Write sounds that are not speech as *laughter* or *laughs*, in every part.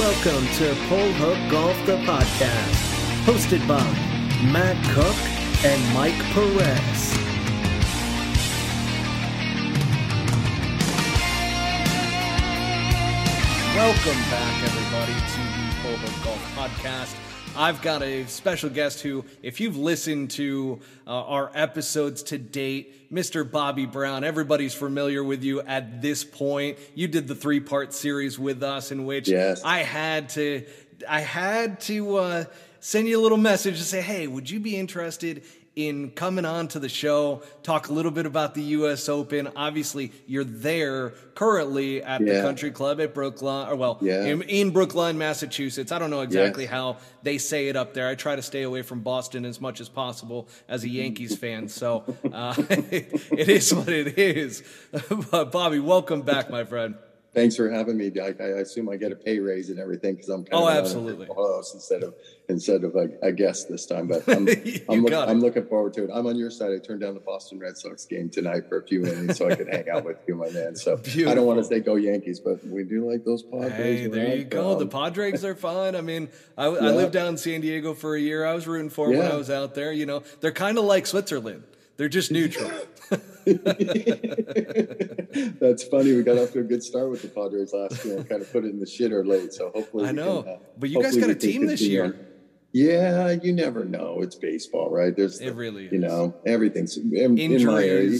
Welcome to Pull Hook Golf the podcast, hosted by Matt Cook and Mike Perez. Welcome back, everybody, to the Pull Hook Golf podcast. I've got a special guest who, if you've listened to uh, our episodes to date, Mr. Bobby Brown, everybody's familiar with you at this point. You did the three part series with us in which Yes. I had to, I had to uh, send you a little message to say, hey, would you be interested in coming on to the show, talk a little bit about the U.S. Open? Obviously, you're there currently at the country club at Brookline, or well, Yeah. in, in Brookline, Massachusetts. I don't know exactly Yes. how they say it up there. I try to stay away from Boston as much as possible as a Yankees fan. So uh, *laughs* it is what it is. *laughs* but Bobby, welcome back, my friend. Thanks for having me. I, I assume I get a pay raise and everything because I'm kind Oh, of absolutely. host instead of instead of a, a guest this time. But *laughs* I'm I'm, look. I'm looking forward to it. I'm on your side. I turned down the Boston Red Sox game tonight for a few minutes so I could hang out with you, my man. So I don't want to say go Yankees, but we do like those Padres. Hey, there you go. The. Um, Padres are fun. I mean, I, I lived down in San Diego for a year. I was rooting for 'em when Yeah. I was out there. You know, they're kind of like Switzerland. They're just neutral. *laughs* *laughs* That's funny. We got off to a good start with the Padres last year and kind of put it in the shitter late. So hopefully, I know. Can, uh, But you guys got a team this year. on. Yeah, you never know. It's baseball, right? There's, It really is. you know, everything's in, in my area.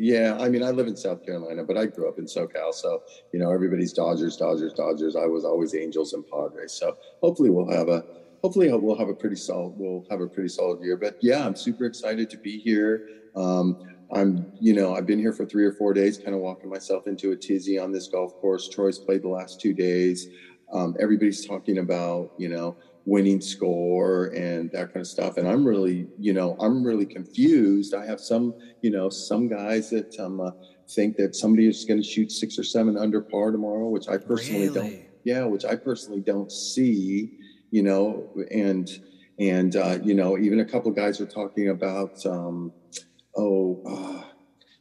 Yeah, I mean, I live in South Carolina, but I grew up in SoCal, so you know, everybody's Dodgers, Dodgers, Dodgers. I was always Angels and Padres. So hopefully, we'll have a hopefully we'll have a pretty solid we'll have a pretty solid year. But yeah, I'm super excited to be here. Um, I'm you know I've been here for three or four days, kind of walking myself into a tizzy on this golf course. Troy's played the last two days. Um, everybody's talking about you know winning score and that kind of stuff. And I'm really, you know, I'm really confused. I have some, you know, some guys that um, uh, think that somebody is going to shoot six or seven under par tomorrow, which I personally don't. Yeah, which I personally don't see. You know, and and uh, you know, even a couple guys are talking about, um, oh. Uh,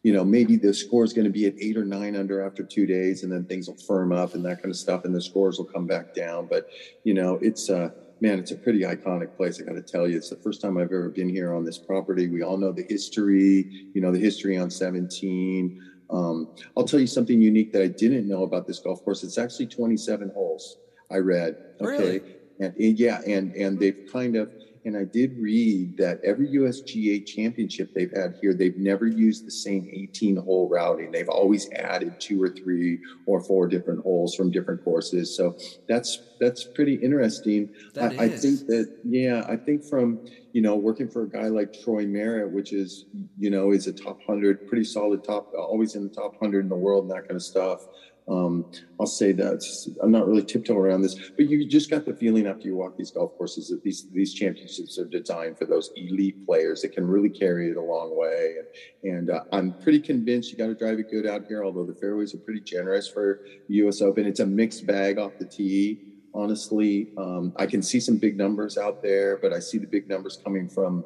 you know, maybe the score is going to be at eight or nine under after two days, and then things will firm up and that kind of stuff, and the scores will come back down. But you know, it's uh, man, it's a pretty iconic place. I got to tell you, it's the first time I've ever been here on this property. We all know the history, you know, the history on 17. Um, I'll tell you something unique that I didn't know about this golf course. It's actually 27 holes. I read. Okay. Really? And, and yeah, and and they've kind of and I did read that every USGA championship they've had here, they've never used the same 18 hole routing. They've always added two or three or four different holes from different courses. So that's that's pretty interesting. That I, I think that yeah, I think from you know working for a guy like Troy Merritt, which is you know is a top hundred, pretty solid top, always in the top hundred in the world and that kind of stuff. Um, I'll say that I'm not really tiptoe around this, but you just got the feeling after you walk these golf courses that these these championships are designed for those elite players that can really carry it a long way. And, and uh, I'm pretty convinced you got to drive it good out here. Although the fairways are pretty generous for U.S. Open, it's a mixed bag off the tee. Honestly, um, I can see some big numbers out there, but I see the big numbers coming from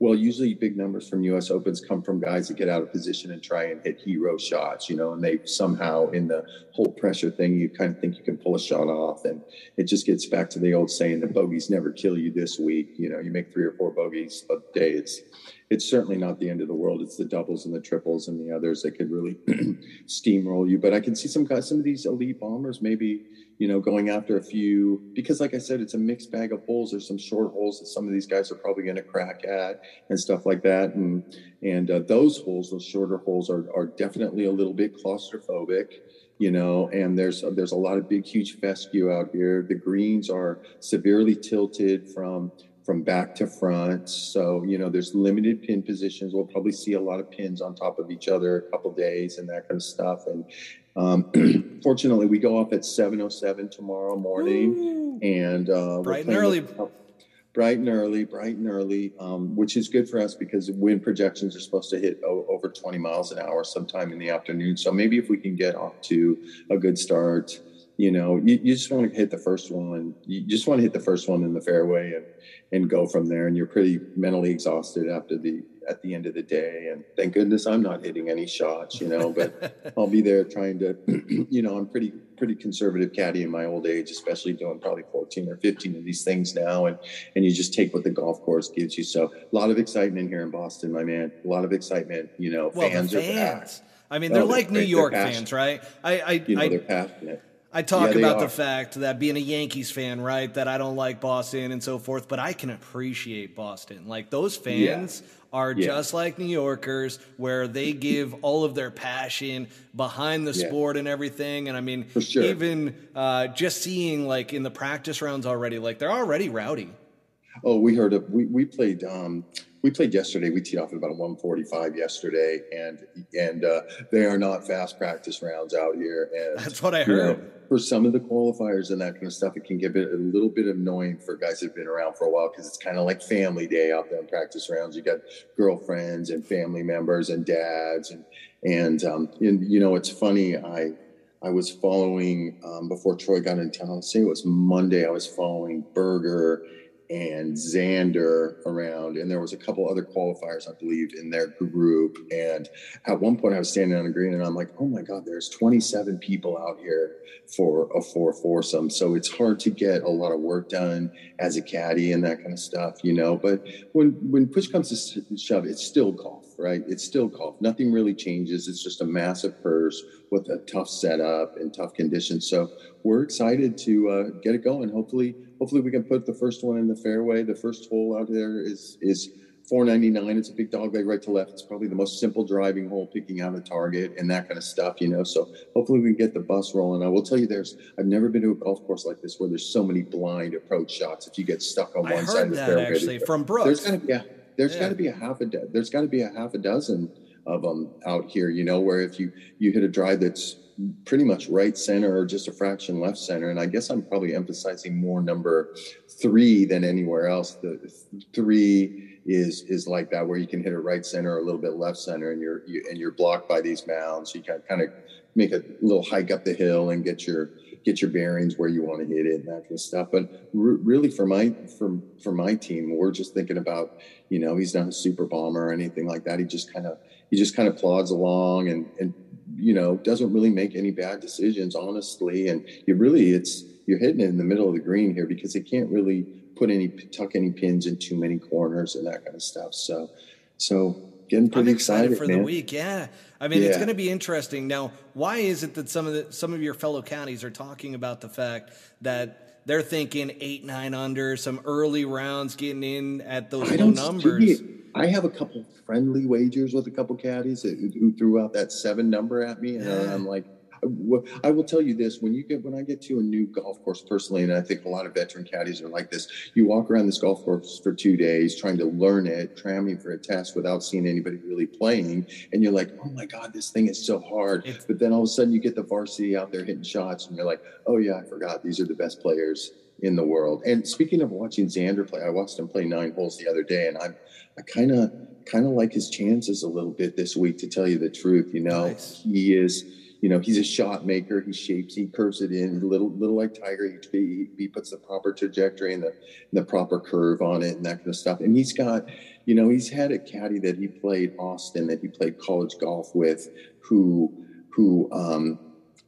well, usually big numbers from U.S. Opens come from guys that get out of position and try and hit hero shots, you know, and they somehow in the whole pressure thing, you kind of think you can pull a shot off, and it just gets back to the old saying that bogeys never kill you this week. You know, you make three or four bogeys a day. It's it's certainly not the end of the world. It's the doubles and the triples and the others that could really *clears throat* steamroll you. But I can see some guys, some of these elite bombers, maybe you know, going after a few because, like I said, it's a mixed bag of holes. There's some short holes that some of these guys are probably going to crack at and stuff like that. And and uh, those holes, those shorter holes, are are definitely a little bit claustrophobic, you know. And there's there's a lot of big, huge fescue out here. The greens are severely tilted from from back to front. So, you know, there's limited pin positions. We'll probably see a lot of pins on top of each other a couple days and that kind of stuff. And um, *clears throat* fortunately, we go off at 7.07 tomorrow morning. And uh, Bright and early. Bright and early, bright and early, um, which is good for us because wind projections are supposed to hit o- over 20 miles an hour sometime in the afternoon. So maybe if we can get off to a good start, you know, you, you just want to hit the first one. You just want to hit the first one in the fairway and and go from there. And you're pretty mentally exhausted after the at the end of the day. And thank goodness I'm not hitting any shots, you know. But *laughs* I'll be there trying to, *clears throat* you know, I'm pretty pretty conservative caddy in my old age, especially doing probably 14 or 15 of these things now. And, and you just take what the golf course gives you. So a lot of excitement here in Boston, my man. A lot of excitement, you know, well, fans, fans. are back. I mean, oh, they're oh, like New York fans, right? I, I, you know, I, they're passionate. I talk yeah, about are. the fact that being a Yankees fan, right, that I don't like Boston and so forth, but I can appreciate Boston. Like those fans yeah. are yeah. just like New Yorkers, where they give *laughs* all of their passion behind the sport and everything. And I mean, sure. even uh, just seeing like in the practice rounds already, like they're already rowdy. Oh, we heard of we we played. Um, we played yesterday. We teed off at about 145 yesterday, and and uh, they are not fast practice rounds out here. And that's what I heard. Know, for some of the qualifiers and that kind of stuff, it can get a little bit annoying for guys that've been around for a while because it's kind of like family day out there in practice rounds. You got girlfriends and family members and dads and and um, and you know it's funny. I I was following um, before Troy got in town. Let's say it was Monday. I was following Berger and Xander around, and there was a couple other qualifiers, I believe, in their group. And at one point, I was standing on the green, and I'm like, "Oh my God, there's 27 people out here for a four foursome." So it's hard to get a lot of work done as a caddy and that kind of stuff, you know. But when when push comes to shove, it's still golf, right? It's still golf. Nothing really changes. It's just a massive purse with a tough setup and tough conditions. So we're excited to uh, get it going. Hopefully hopefully we can put the first one in the fairway. The first hole out there is is 499. It's a big dog leg right to left. It's probably the most simple driving hole, picking out a target and that kind of stuff, you know. So hopefully we can get the bus rolling. I will tell you, there's I've never been to a golf course like this where there's so many blind approach shots. If you get stuck on I one side of the fairway, actually from Brooks, there's got to be a, there's yeah. got to be a half a do- there's got to be a half a dozen of them out here, you know, where if you you hit a drive that's pretty much right center or just a fraction left center. And I guess I'm probably emphasizing more number three than anywhere else. The three is is like that where you can hit it right center or a little bit left center, and you're you, and you're blocked by these mounds. You can kind of make a little hike up the hill and get your get your bearings where you want to hit it and that kind of stuff. But really, for my for for my team, we're just thinking about you know he's not a super bomber or anything like that. He just kind of he just kind of plods along and and you know, doesn't really make any bad decisions, honestly. And you really, it's, you're hitting it in the middle of the green here because they can't really put any, tuck any pins in too many corners and that kind of stuff. So, so getting pretty I'm excited, excited for man. the week. Yeah. I mean, yeah. it's going to be interesting. Now, why is it that some of the, some of your fellow counties are talking about the fact that they're thinking eight, nine under, some early rounds getting in at those low numbers? I have a couple friendly wagers with a couple caddies who, who threw out that seven number at me, and yeah. I'm like, I will tell you this: when you get when I get to a new golf course personally, and I think a lot of veteran caddies are like this. You walk around this golf course for two days trying to learn it, cramming for a test without seeing anybody really playing, and you're like, "Oh my god, this thing is so hard." But then all of a sudden, you get the varsity out there hitting shots, and you're like, "Oh yeah, I forgot these are the best players in the world." And speaking of watching Xander play, I watched him play nine holes the other day, and I'm I kind of kind of like his chances a little bit this week, to tell you the truth. You know, nice. he is. You know, he's a shot maker. He shapes, he curves it in, little, little like Tiger. He, he, puts the proper trajectory and the, the proper curve on it and that kind of stuff. And he's got, you know, he's had a caddy that he played Austin, that he played college golf with, who, who, um,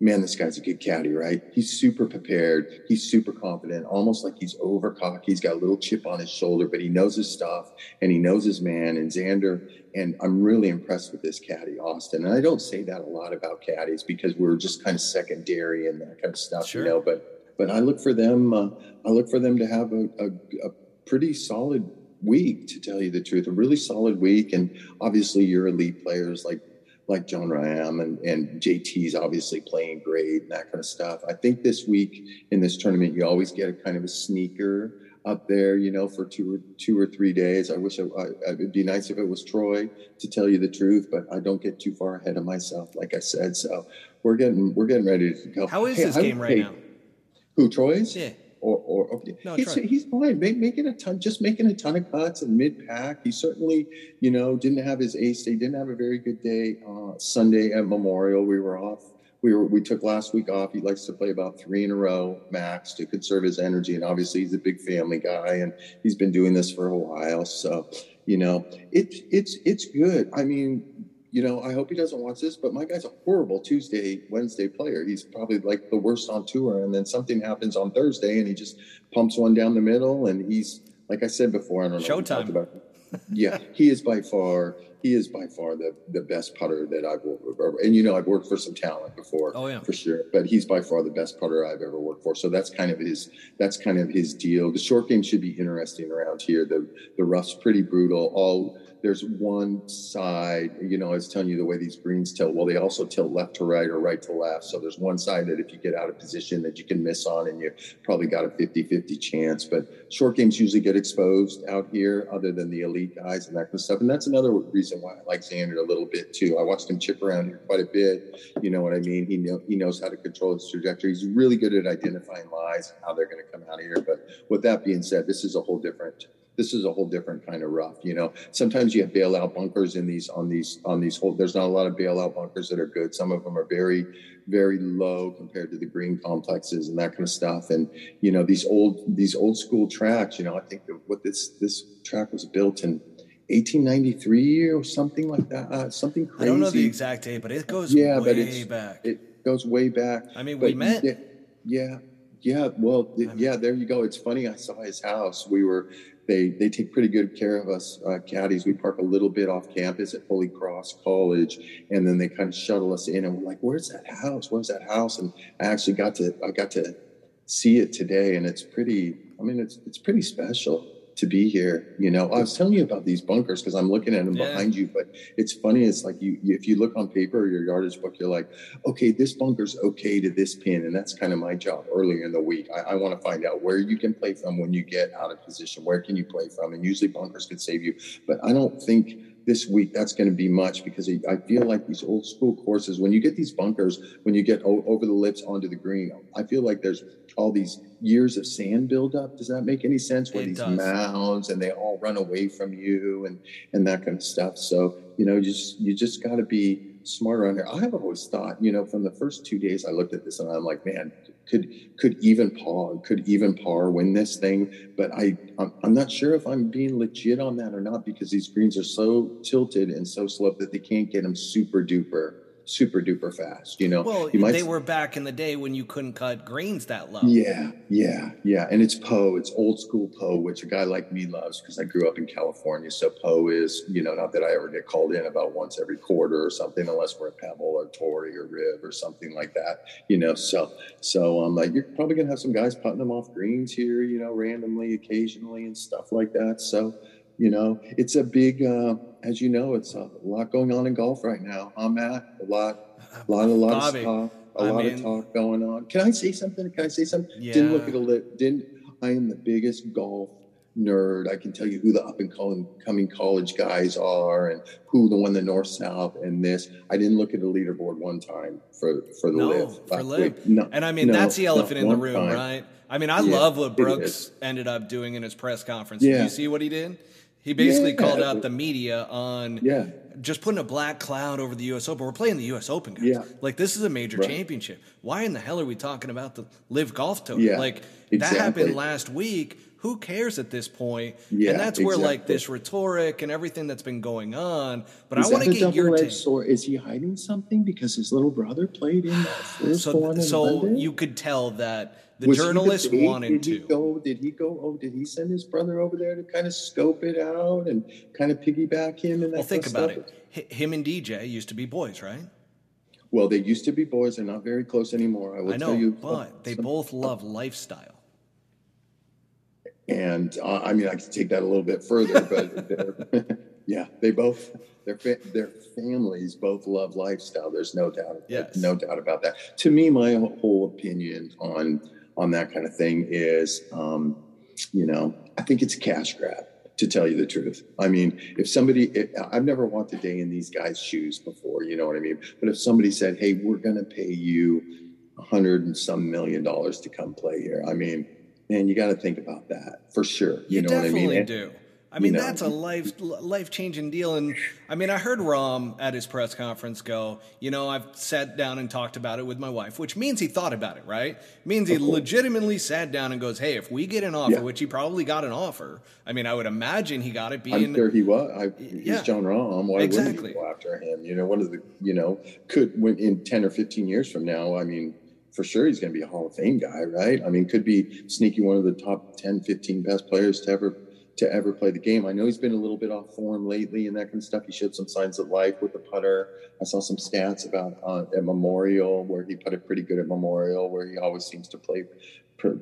man, this guy's a good caddy, right? He's super prepared. He's super confident, almost like he's over cocky. He's got a little chip on his shoulder, but he knows his stuff and he knows his man. And Xander, and I'm really impressed with this caddy, Austin. And I don't say that a lot about caddies because we're just kind of secondary and that kind of stuff, sure. you know. But but I look for them. Uh, I look for them to have a, a, a pretty solid week, to tell you the truth, a really solid week. And obviously, your elite players like like Jon Rahm and, and JT's obviously playing great and that kind of stuff. I think this week in this tournament, you always get a kind of a sneaker up there, you know, for two or two or three days. I wish I, I, it'd be nice if it was Troy to tell you the truth, but I don't get too far ahead of myself, like I said. So we're getting we're getting ready to go. How is hey, this game right now? Who Troy's? Yeah or, or okay. no, he's, he's fine, making a ton, just making a ton of cuts in mid pack. He certainly, you know, didn't have his ace day, didn't have a very good day uh, Sunday at Memorial. We were off. We were we took last week off. He likes to play about three in a row max to conserve his energy, and obviously he's a big family guy, and he's been doing this for a while. So, you know, it's it's it's good. I mean, you know, I hope he doesn't watch this, but my guy's a horrible Tuesday, Wednesday player. He's probably like the worst on tour. And then something happens on Thursday and he just pumps one down the middle. And he's, like I said before, I don't know. Showtime. About, yeah, he is by far, he is by far the, the best putter that I've worked. And, you know, I've worked for some talent before. Oh, yeah. For sure. But he's by far the best putter I've ever worked for. So that's kind of his, that's kind of his deal. The short game should be interesting around here. The, the rough's pretty brutal. All, there's one side, you know, I was telling you the way these greens tilt. Well, they also tilt left to right or right to left. So there's one side that if you get out of position that you can miss on and you probably got a 50 50 chance. But short games usually get exposed out here, other than the elite guys and that kind of stuff. And that's another reason why I like Xander a little bit too. I watched him chip around here quite a bit. You know what I mean? He know, he knows how to control his trajectory. He's really good at identifying lies and how they're going to come out of here. But with that being said, this is a whole different this is a whole different kind of rough. You know, sometimes you have bailout bunkers in these on these on these whole. There's not a lot of bailout bunkers that are good. Some of them are very very low compared to the green complexes and that kind of stuff. And you know, these old these old school tracks. You know, I think what this this track was built in 1893 or something like that. Uh, something crazy. I don't know the exact date, but it goes yeah, way but it's, back. It goes way back. I mean, But we met. Yeah, yeah, yeah. Well, th- yeah. There you go. It's funny. I saw his house. We were. They they take pretty good care of us uh, caddies. We park a little bit off campus at Holy Cross College, and then they kind of shuttle us in. And we're like, "Where's that house? Where's that house?" And I actually got to I got to see it today, and it's pretty. I mean, it's it's pretty special to be here. You know, I was telling you about these bunkers because I'm looking at them Yeah. behind you, but it's funny. It's like you, you if you look on paper or your yardage book, you're like, okay, this bunker's okay to this pin, and that's kind of my job earlier in the week. I, I want to find out where you can play from when you get out of position. Where can you play from? And usually bunkers could save you, but I don't think this week that's going to be much because I I feel like these old school courses, when you get these bunkers, when you get o- over the lips onto the green, I feel like there's all these years of sand buildup. Does that make any sense? Where It these does. mounds and they all run away from you and and that kind of stuff. So you know, you just you just got to be smarter on here. I have always thought, you know, from the first two days I looked at this and I'm like, man, could could even par could even par win this thing? But I I'm, I'm not sure if I'm being legit on that or not because these greens are so tilted and so sloped that they can't get them super duper super duper fast. You know, Well, you might they were back in the day when you couldn't cut greens that low. yeah, yeah, yeah. And it's Poa. It's old school Poa, which a guy like me loves because I grew up in California. So Poa is, you know, not that I ever get called in about once every quarter or something, unless we're at Pebble or Torrey or Riv or something like that, you know. So, so I'm like, you're probably gonna have some guys putting them off greens here, you know, randomly, occasionally, and stuff like that. So, you know, it's a big, uh, as you know, it's a lot going on in golf right now. I'm at a lot, a *laughs* lot, a lot Bobby, of talk, a I lot mean- of talk going on. Can I say something? Can I say something? Didn't look at a li- didn't. I am the biggest golf nerd. I can tell you who the up and coming coming college guys are and who the one the north south and this. I didn't look at a leaderboard one time for for the No, live for live. No, And I mean, no, that's the elephant in the room, time. right? I mean, I Yeah, love what Brooks ended up doing in his press conference. Did Yeah. you see what he did? He basically Yeah. called out the media on Yeah. just putting a black cloud over the U.S. Open. We're playing the U.S. Open, guys. Yeah. Like this is a major Right. championship. Why in the hell are we talking about the LIV Golf Tour? Yeah, like that happened last week. Who cares at this point? Yeah, and that's where like this rhetoric and everything that's been going on. But Is I want to get your take. sword? Is he hiding something because his little brother played in that *sighs* first So, one so you could tell that the Was he the journalist wanted did to. He go, did he go? Oh, did he send his brother over there to kind of scope it out and kind of piggyback him? And that Well, think about stuff? it. H- him and DJ used to be boys, right? Well, they used to be boys. They're not very close anymore. I will I know, tell you. but they both love lifestyle. And uh, I mean, I could take that a little bit further, but *laughs* *laughs* yeah, they both their fa- their families both love lifestyle. There's no doubt, Yes. no doubt about that. To me, my whole opinion on on that kind of thing is, um, you know, I think it's a cash grab. To tell you the truth, I mean, if somebody, if, I've never walked a day in these guys' shoes before, you know what I mean. But if somebody said, "Hey, we're going to pay you a hundred and some million dollars to come play here," I mean, man, you got to think about that for sure. You, You, know what I mean? And- do. I mean, you know? that's a life life changing deal. And I mean, I heard Rahm at his press conference go, you know, I've sat down and talked about it with my wife, which means he thought about it, right? Means he legitimately sat down and goes, hey, if we get an offer, yeah. which he probably got an offer. I mean, I would imagine he got it being. I'm sure he was. I, he's yeah. Jon Rahm. Why exactly. wouldn't you go after him? You know, one of the, you know, could when in ten or fifteen years from now. I mean for sure he's going to be a Hall of Fame guy, right? I mean, could be sneaky one of the top 10, 15 best players to ever to ever play the game. I know he's been a little bit off form lately and that kind of stuff. He showed some signs of life with the putter. I saw some stats about uh, at Memorial where he putted pretty good at Memorial, where he always seems to play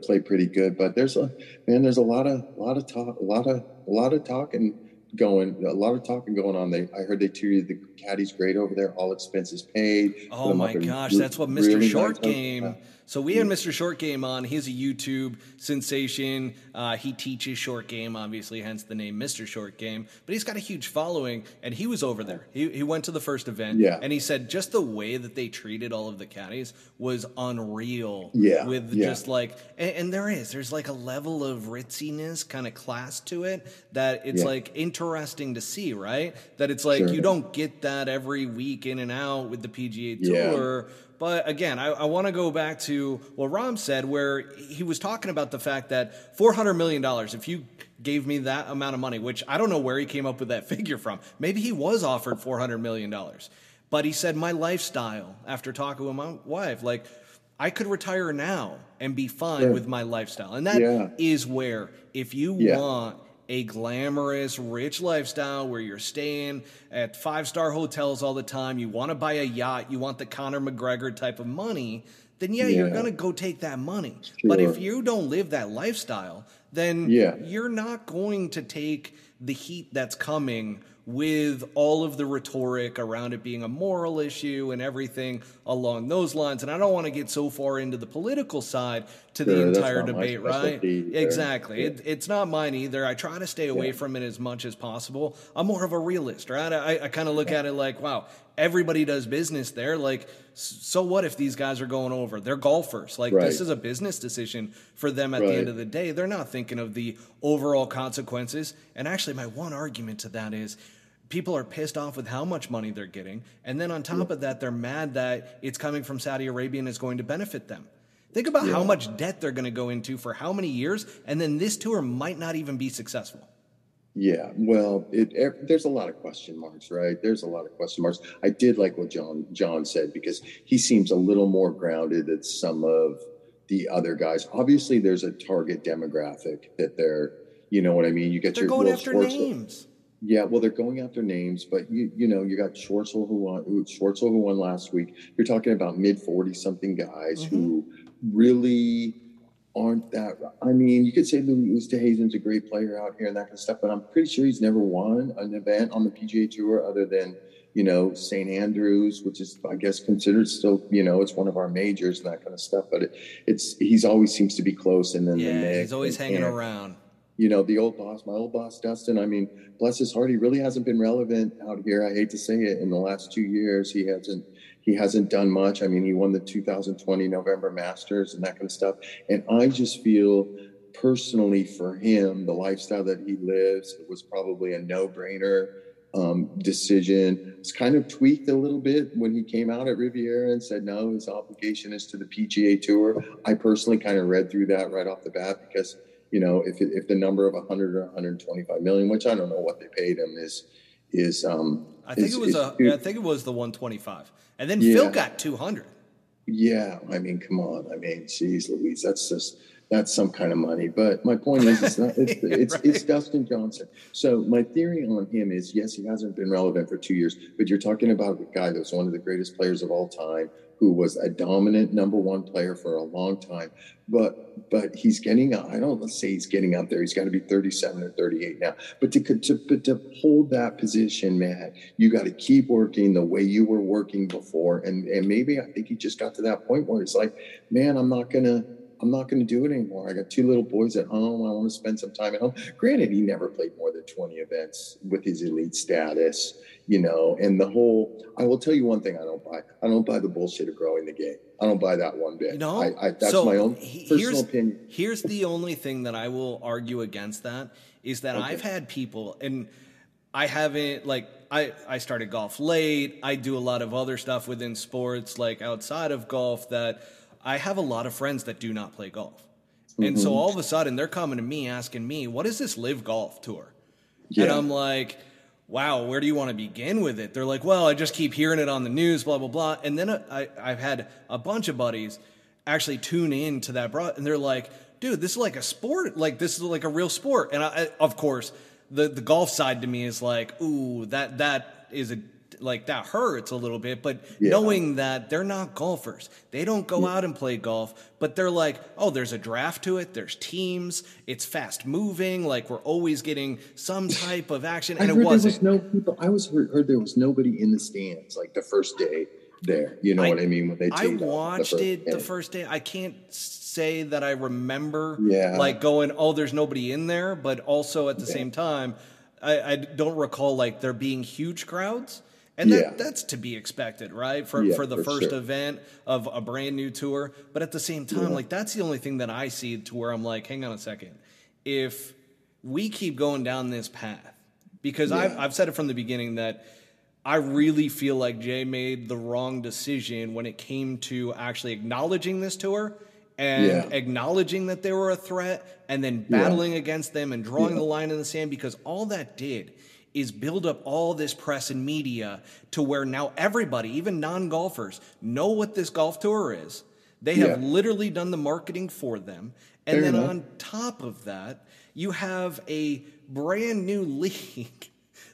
play pretty good. But there's a man, there's a lot of lot of talk, a lot of a lot of talking going, a lot of talking going on. They, I heard they treated the caddies great over there, all expenses paid. Oh my gosh, that's what Mr. Really Short Game. So we had Mr. Short Game on. He's a YouTube sensation. Uh, he teaches short game, obviously, hence the name Mr. Short Game. But he's got a huge following, and he was over there. He, he went to the first event, yeah. and he said just the way that they treated all of the caddies was unreal. Yeah, with yeah. just like, and, and, there is, there's like a level of ritziness, kind of class to it that it's yeah. like interesting to see, right? That it's like sure. you don't get that every week in and out with the PGA Tour. Yeah but again, I, I want to go back to what Rahm said, where he was talking about the fact that $400 million, if you gave me that amount of money, which I don't know where he came up with that *laughs* figure from, maybe he was offered $400 million. But he said, my lifestyle, after talking with my wife, like, I could retire now and be fine sure. with my lifestyle. And that yeah. is where, if you yeah. want a glamorous, rich lifestyle where you're staying at five star hotels all the time, you want to buy a yacht, you want the Conor McGregor type of money, then yeah, yeah. you're going to go take that money. Sure. But if you don't live that lifestyle, then yeah. you're not going to take the heat that's coming with all of the rhetoric around it being a moral issue and everything along those lines. And I don't want to get so far into the political side to sure, the entire debate, right? Exactly. Yeah. It, it's not mine either. I try to stay away yeah. from it as much as possible. I'm more of a realist, right? I, I kind of look yeah. at it like, wow, everybody does business there. Like, so what if these guys are going over? They're golfers. Like, right. this is a business decision for them at right. the end of the day. They're not thinking of the overall consequences. And actually, my one argument to that is people are pissed off with how much money they're getting. And then on top yeah. of that, they're mad that it's coming from Saudi Arabia and is going to benefit them. Think about yeah. how much debt they're going to go into for how many years, and then this tour might not even be successful. Yeah, well, it, it, there's a lot of question marks, right? There's a lot of question marks. I did like what John John said because he seems a little more grounded than some of the other guys. Obviously, there's a target demographic that they're, you know what I mean. You get they're your going after names. Yeah, well, they're going after names, but you you know you got Schwartzel who won Schwartzel who won last week. You're talking about mid forty something guys mm-hmm. who really aren't that. I mean, you could say Louis Oosthuizen's a great player out here and that kind of stuff, but I'm pretty sure he's never won an event on the PGA Tour other than you know St Andrews, which is I guess considered still you know it's one of our majors and that kind of stuff. But it, it's he's always seems to be close, and then yeah, the he's always hanging and, around you know, the old boss, my old boss, Dustin. I mean, bless his heart, he really hasn't been relevant out here. I hate to say it. In the last two years, he hasn't he hasn't done much. I mean, he won the 2020 November Masters and that kind of stuff. And I just feel personally for him, the lifestyle that he lives, was probably a no brainer um, decision. It's kind of tweaked a little bit when he came out at Riviera and said, no, his obligation is to the PGA Tour. I personally kind of read through that right off the bat because you know, if if the number of 100 or 125 million, which I don't know what they paid him, is is um. I think is, it was a. I think it was the 125, and then yeah. Phil got 200. Yeah, I mean, come on. I mean, geez, Louise, that's just that's some kind of money. But my point is, it's not. It's *laughs* it's, right. it's Dustin Johnson. So my theory on him is, yes, he hasn't been relevant for two years, but you're talking about a guy that's one of the greatest players of all time, who was a dominant number one player for a long time. But but he's getting I don't say he's getting out there. He's got to be 37 or 38 now. But to to to hold that position, man, you got to keep working the way you were working before. And and maybe I think he just got to that point where it's like, man, I'm not gonna I'm not going to do it anymore. I got two little boys at home. I want to spend some time at home. Granted, he never played more than 20 events with his elite status, you know, and the whole, I will tell you one thing I don't buy. I don't buy the bullshit of growing the game. I don't buy that one bit. No, I, I, that's so my own personal here's, opinion. Here's the only thing that I will argue against that is that Okay. I've had people, and I haven't like I I started golf late. I do a lot of other stuff within sports, like outside of golf. That I have a lot of friends that do not play golf, and Mm-hmm. so all of a sudden they're coming to me asking me, "What is this LIV golf tour?" And I'm like, wow, where do you want to begin with it? They're like, well, I just keep hearing it on the news, blah, blah, blah. And then I, I've had a bunch of buddies actually tune in to that, broad, and they're like, dude, this is like a sport. Like, this is like a real sport. And I, I, of course, the, the golf side to me is like, ooh, that, that is a, like that hurts a little bit, but Yeah. knowing that they're not golfers, they don't go out and play golf, but they're like, oh, there's a draft to it, there's teams, it's fast moving, like we're always getting some type of action, I and heard it there was wasn't. no people. I was heard, heard there was nobody in the stands like the first day there. You know I- what I mean? When they I watched first it the first day. I can't say that I remember Yeah. like going, oh, there's nobody in there, but also at the Yeah. same time, I, I don't recall like there being huge crowds. And Yeah. that's to be expected, right? For Yeah, for the for first sure. event of a brand new tour. But at the same time, like that's the only thing that I see to where I'm like, hang on a second. If we keep going down this path, because I've, I've said it from the beginning that I really feel like Jay made the wrong decision when it came to actually acknowledging this tour and Yeah. acknowledging that they were a threat and then battling against them and drawing the line in the sand because all that did is build up all this press and media to where now everybody, even non golfers, know what this golf tour is. They have Yeah. literally done the marketing for them. And Fair then enough. on top of that, you have a brand new *laughs* league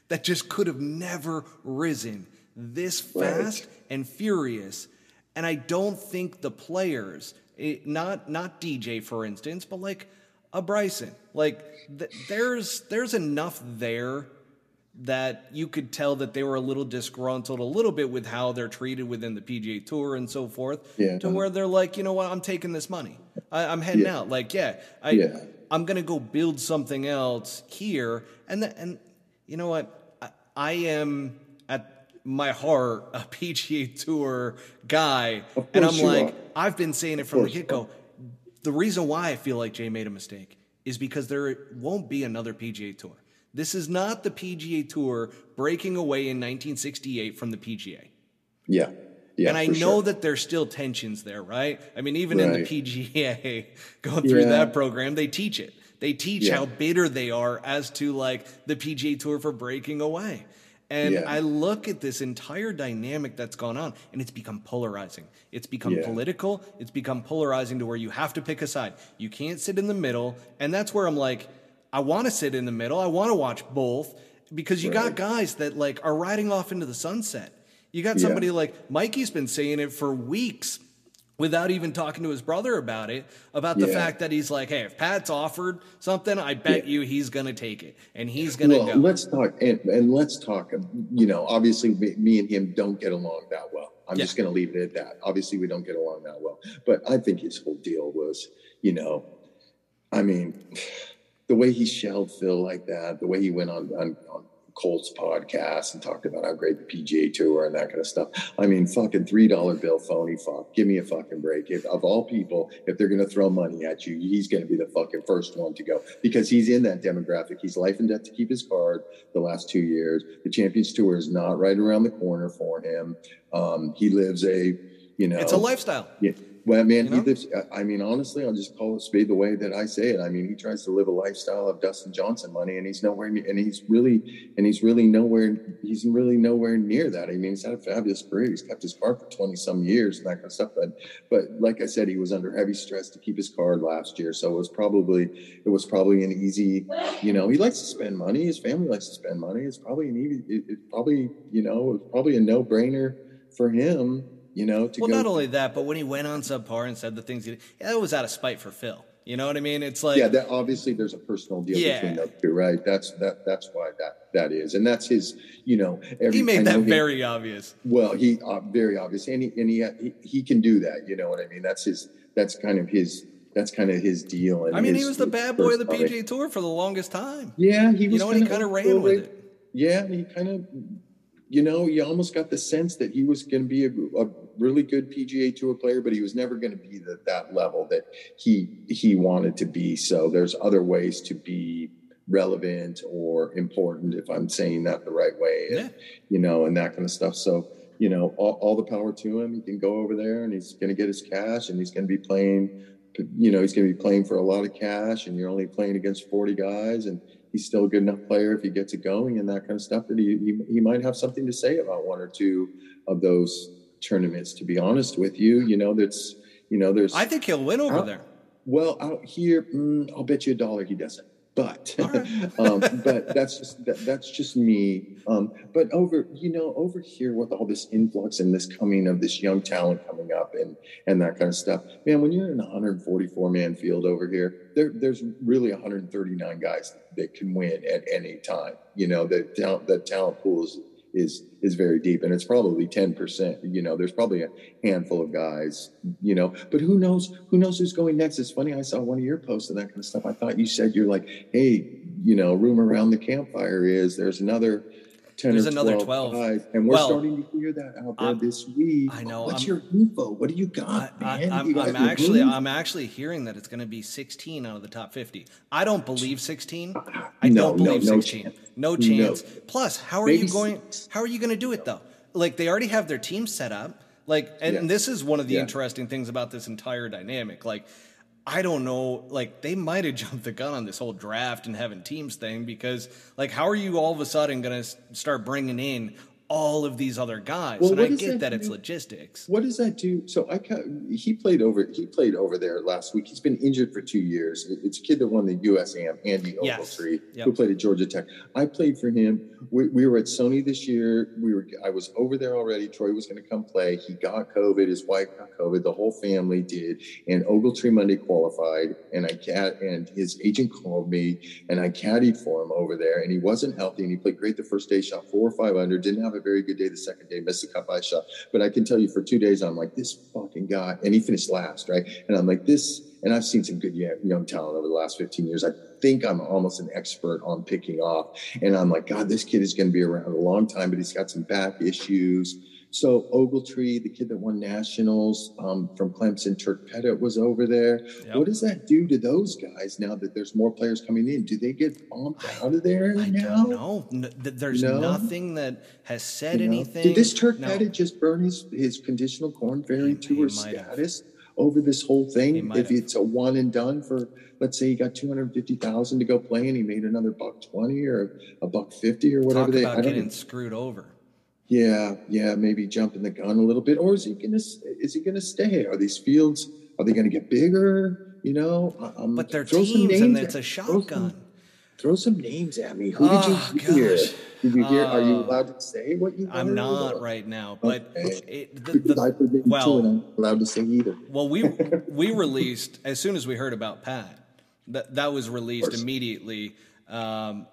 that just could have never risen this Right. fast and furious. And I don't think the players, it, not not DJ for instance, but like a Bryson, like th- there's there's enough there that you could tell that they were a little disgruntled a little bit with how they're treated within the PGA Tour and so forth, Yeah. to where they're like, you know what, I'm taking this money, I, I'm heading Yeah. out. Like, yeah, I, Yeah. I'm gonna go build something else here, and and you know what, I, I am at my heart a *laughs* PGA Tour guy, and I'm like, are. I've been saying it from the get go. The reason why I feel like Jay made a mistake is because there won't be another PGA Tour. This is not the PGA Tour breaking away in 1968 from the PGA. Yeah. Yeah. and I know sure. that there's still tensions there, right? I mean, even in the PGA, *laughs* going through Yeah. that program, they teach it. They teach Yeah. how bitter they are as to like the PGA Tour for breaking away. And Yeah. I look at this entire dynamic that's gone on, and it's become polarizing. It's become Yeah. political. It's become polarizing to where you have to pick a side. You can't sit in the middle. And that's where I'm like, I want to sit in the middle. I want to watch both because you got guys that like are riding off into the sunset. You got Yeah. somebody like Mikey's been saying it for weeks without even talking to his brother about it, about the Yeah. fact that he's like, hey, if Pat's offered something, I bet you he's going to take it and he's going to well, go. let's talk and, and let's talk. You know, obviously, me, me and him don't get along that well. I'm Yeah. just going to leave it at that. Obviously, we don't get along that well. But I think his whole deal was, you know, I mean, the way he shelled Phil like that, the way he went on on, on Colt's podcast and talked about how great the PGA Tour and that kind of stuff. I mean, fucking three dollar bill, phony fuck. Give me a fucking break. If of all people, if they're going to throw money at you, he's going to be the fucking first one to go because he's in that demographic. He's life and death to keep his card. The last two years, the Champions Tour is not right around the corner for him. Um, he lives a, you know, it's a lifestyle. yeah. Well, man, You he lives. Uh, I mean, honestly, I'll just call it spade the way that I say it. I mean, he tries to live a lifestyle of Dustin Johnson money, and he's nowhere. near And he's really, and he's really nowhere. He's really nowhere near that. I mean, he's had a fabulous career. He's kept his card for twenty some years and that kind of stuff. But, but like I said, he was under heavy stress to keep his card last year, so it was probably, it was probably an easy. You know, he likes to spend money. His family likes to spend money. It's probably an easy. It, it probably, you know, it's probably a no brainer for him. You know, to Well, go. not only that, but when he went on subpar and said the things he did, yeah, that was out of spite for Phil. You know what I mean? It's like, yeah, that obviously there's a personal deal Yeah. between those two, right? That's that that's why that that is, and that's his. You know, every, he made that he- very obvious. well. He uh, very obvious, and he and he, he he can do that. You know what I mean? That's his. That's kind of his. That's kind of his deal. And I mean, he was the bad boy of the. PGA Tour for the longest time. Yeah, he was. You know, and he kind of ran with it. Yeah, he kind of you know, you almost got the sense that he was going to be a, a, really good PGA Tour player, but he was never going to be the, that level that he he wanted to be. So there's other ways to be relevant or important, if I'm saying that the right way, and, yeah. you know, and that kind of stuff. So you know, all, all the power to him. He can go over there and he's going to get his cash, and he's going to be playing. You know, he's going to be playing for a lot of cash, and you're only playing against 40 guys, and he's still a good enough player if he gets it going and that kind of stuff. That he, he, he might have something to say about one or two of those tournaments to be honest with you. You know that's you know there's i think he'll win over out, there. Well out here mm, i'll bet you a dollar he doesn't but *laughs* um, but that's just that, that's just me. Um, but over you know over here with all this influx and this coming of this young talent coming up and and that kind of stuff, man. When you're in a 144 man field over here, there there's really 139 guys that can win at any time. You know the talent the talent pool is is is very deep and it's probably 10% you know there's probably a handful of guys you know but who knows who knows who's going next? It's funny i saw one of your posts and that kind of stuff. I thought you said you're like hey you know room around the campfire is there's another 10 There's or 12 another 12 guys, and we're well, starting to hear that out there I'm, this week. I know. What's I'm, your info? What do you got, I, I'm actually, I'm actually hearing that it's going to be 16 out of the top 50. I don't believe 16. I no, don't believe no, 16. No chance. No chance. Plus, how are Maybe you going? Six. How are you going to do it though? Like they already have their team set up. Like, and, yeah. this is one of the yeah. interesting things about this entire dynamic. Like, I don't know, like they might have *laughs* jumped the gun on this whole draft and having teams thing because, like, how are you all of a sudden going to start bringing in all of these other guys. Well, and I get that, that it's logistics. What does that do? So I he played over he played over there last week. He's been injured for two years. It's a kid that won the USAM, Andy Ogletree, yes. yep. who played at Georgia Tech. I played for him. We, we, were at Sony this year. We were I was over there already. Troy was going to come play. He got COVID. His wife got COVID. The whole family did. And Ogletree Monday qualified. And I cat and his agent called me and I caddied for him over there. And he wasn't healthy. And he played great the first day. Shot four or five under. Didn't have a very good day the second day, missed a cut by shot. But I can tell you for two days, I'm like, this fucking guy. And he finished last, right? And I'm like, this, and I've seen some good young talent over the last 15 years. I think I'm almost an expert on picking off. And I'm like, God, this kid is going to be around a long time, but he's got some back issues so Ogletree, the kid that won nationals um, from Clemson, Turk Pettit was over there. Yep. What does that do to those guys now that there's more players coming in? Do they get bumped out of there I now? don't know. there's no? nothing that has said you know? anything. Did this Turk no. Pettit just burn his, his conditional Korn Ferry Tour status have. over this whole thing? If it's a one and done for, let's say he got 250000 to go play and he made another buck 20 or a buck 50 or whatever Talk they about getting screwed over yeah, yeah, maybe jumping the gun a little bit, or is he gonna is he gonna stay? Are these fields are they gonna get bigger? You know, um, but they're teams and it's a shotgun. Throw some, throw some, names at me. Who oh, did you hear? Gosh. Did you hear? Uh, are you uh, allowed to say what you? I'm not right now, but okay. it, the, the, well, I'm allowed to say either. well, we we *laughs* released as soon as we heard about Pat. That that was released immediately. Um,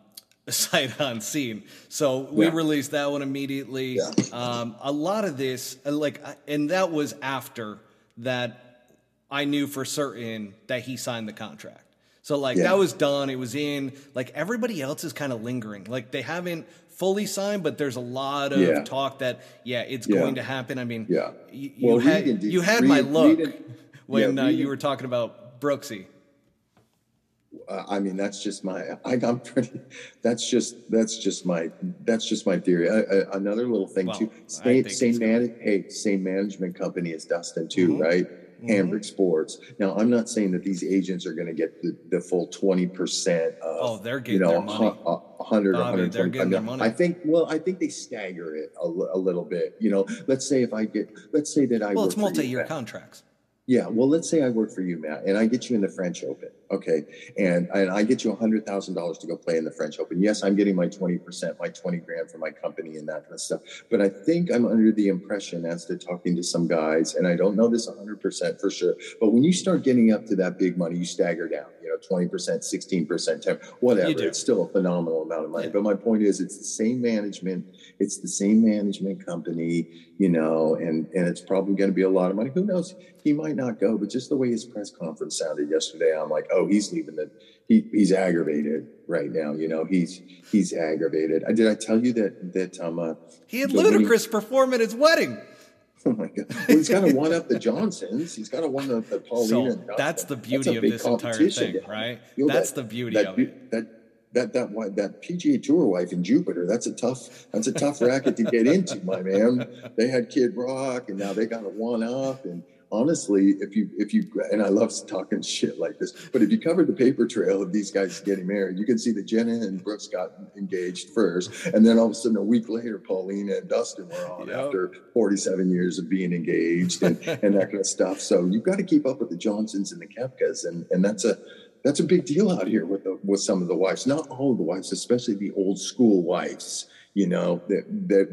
*laughs* sight unseen. So we yeah. released that one immediately. Yeah. Um, a lot of this, uh, like, and that was after that I knew for certain that he signed the contract. So like yeah. that was done. It was in. Like everybody else is kind of lingering. Like they haven't fully signed, but there's a lot of talk that yeah, it's going to happen. I mean, yeah, you, you well, had you had Reed, my look when uh, you were talking about Brooksy uh, I mean, that's just my. *laughs* I, am pretty. That's just that's just my that's just my theory. another little thing well, too. Same same man. Hey, same management company as Dustin too, mm-hmm. right? Mm-hmm. Hambric Sports. Now, I'm not saying that these agents are going to get the, the full 20 percent of. Oh, they're getting you know, their money. 100, Bobby, 125. I think. Well, I think they stagger it a, a, little bit. You know, let's say if I get, let's say that I. Well, it's multi-year contracts. Yeah, well, let's say I work for you, Matt, and I get you in the French Open, okay, and and I get you a hundred thousand dollars to go play in the French Open. Yes, I'm getting my twenty percent, my twenty grand for my company and that kind of stuff. But I think I'm under the impression, as to talking to some guys, and I don't know this hundred percent for sure, but when you start getting up to that big money, you stagger down. You know, twenty percent, sixteen percent, ten, whatever. It's still a phenomenal amount of money. Yeah. But my point is, it's the same management, it's the same management company, you know, and and it's probably going to be a lot of money. Who knows? He might not go, but just the way his press conference sounded yesterday, I'm like, oh, he's leaving the he, he's aggravated right now. You know, he's he's aggravated. Did I tell you that that um uh, he had Ludacris perform at his wedding? *laughs* Oh my god! Well, he's got to one up the Johnsons. He's got to one up the *laughs* Paulina. So that's the beauty that's of this entire thing, right? That's that, the beauty that, of it. That that that that PGA Tour wife in Jupiter. That's a tough. That's a tough racket to get into, my man. They had Kid Rock, and now they got a one up, and honestly, if you if you and I love talking shit like this, but if you covered the paper trail of these guys getting married, you can see that Jenna and Brooks got engaged first, and then all of a sudden a week later, Paulina and Dustin were on yep. after 47 years of being engaged and, *laughs* and that kind of stuff. So you've got to keep up with the Johnsons and the Koepkas, and and that's a that's a big deal out here with the, with some of the wives. Not all of the wives, especially the old school wives. You know that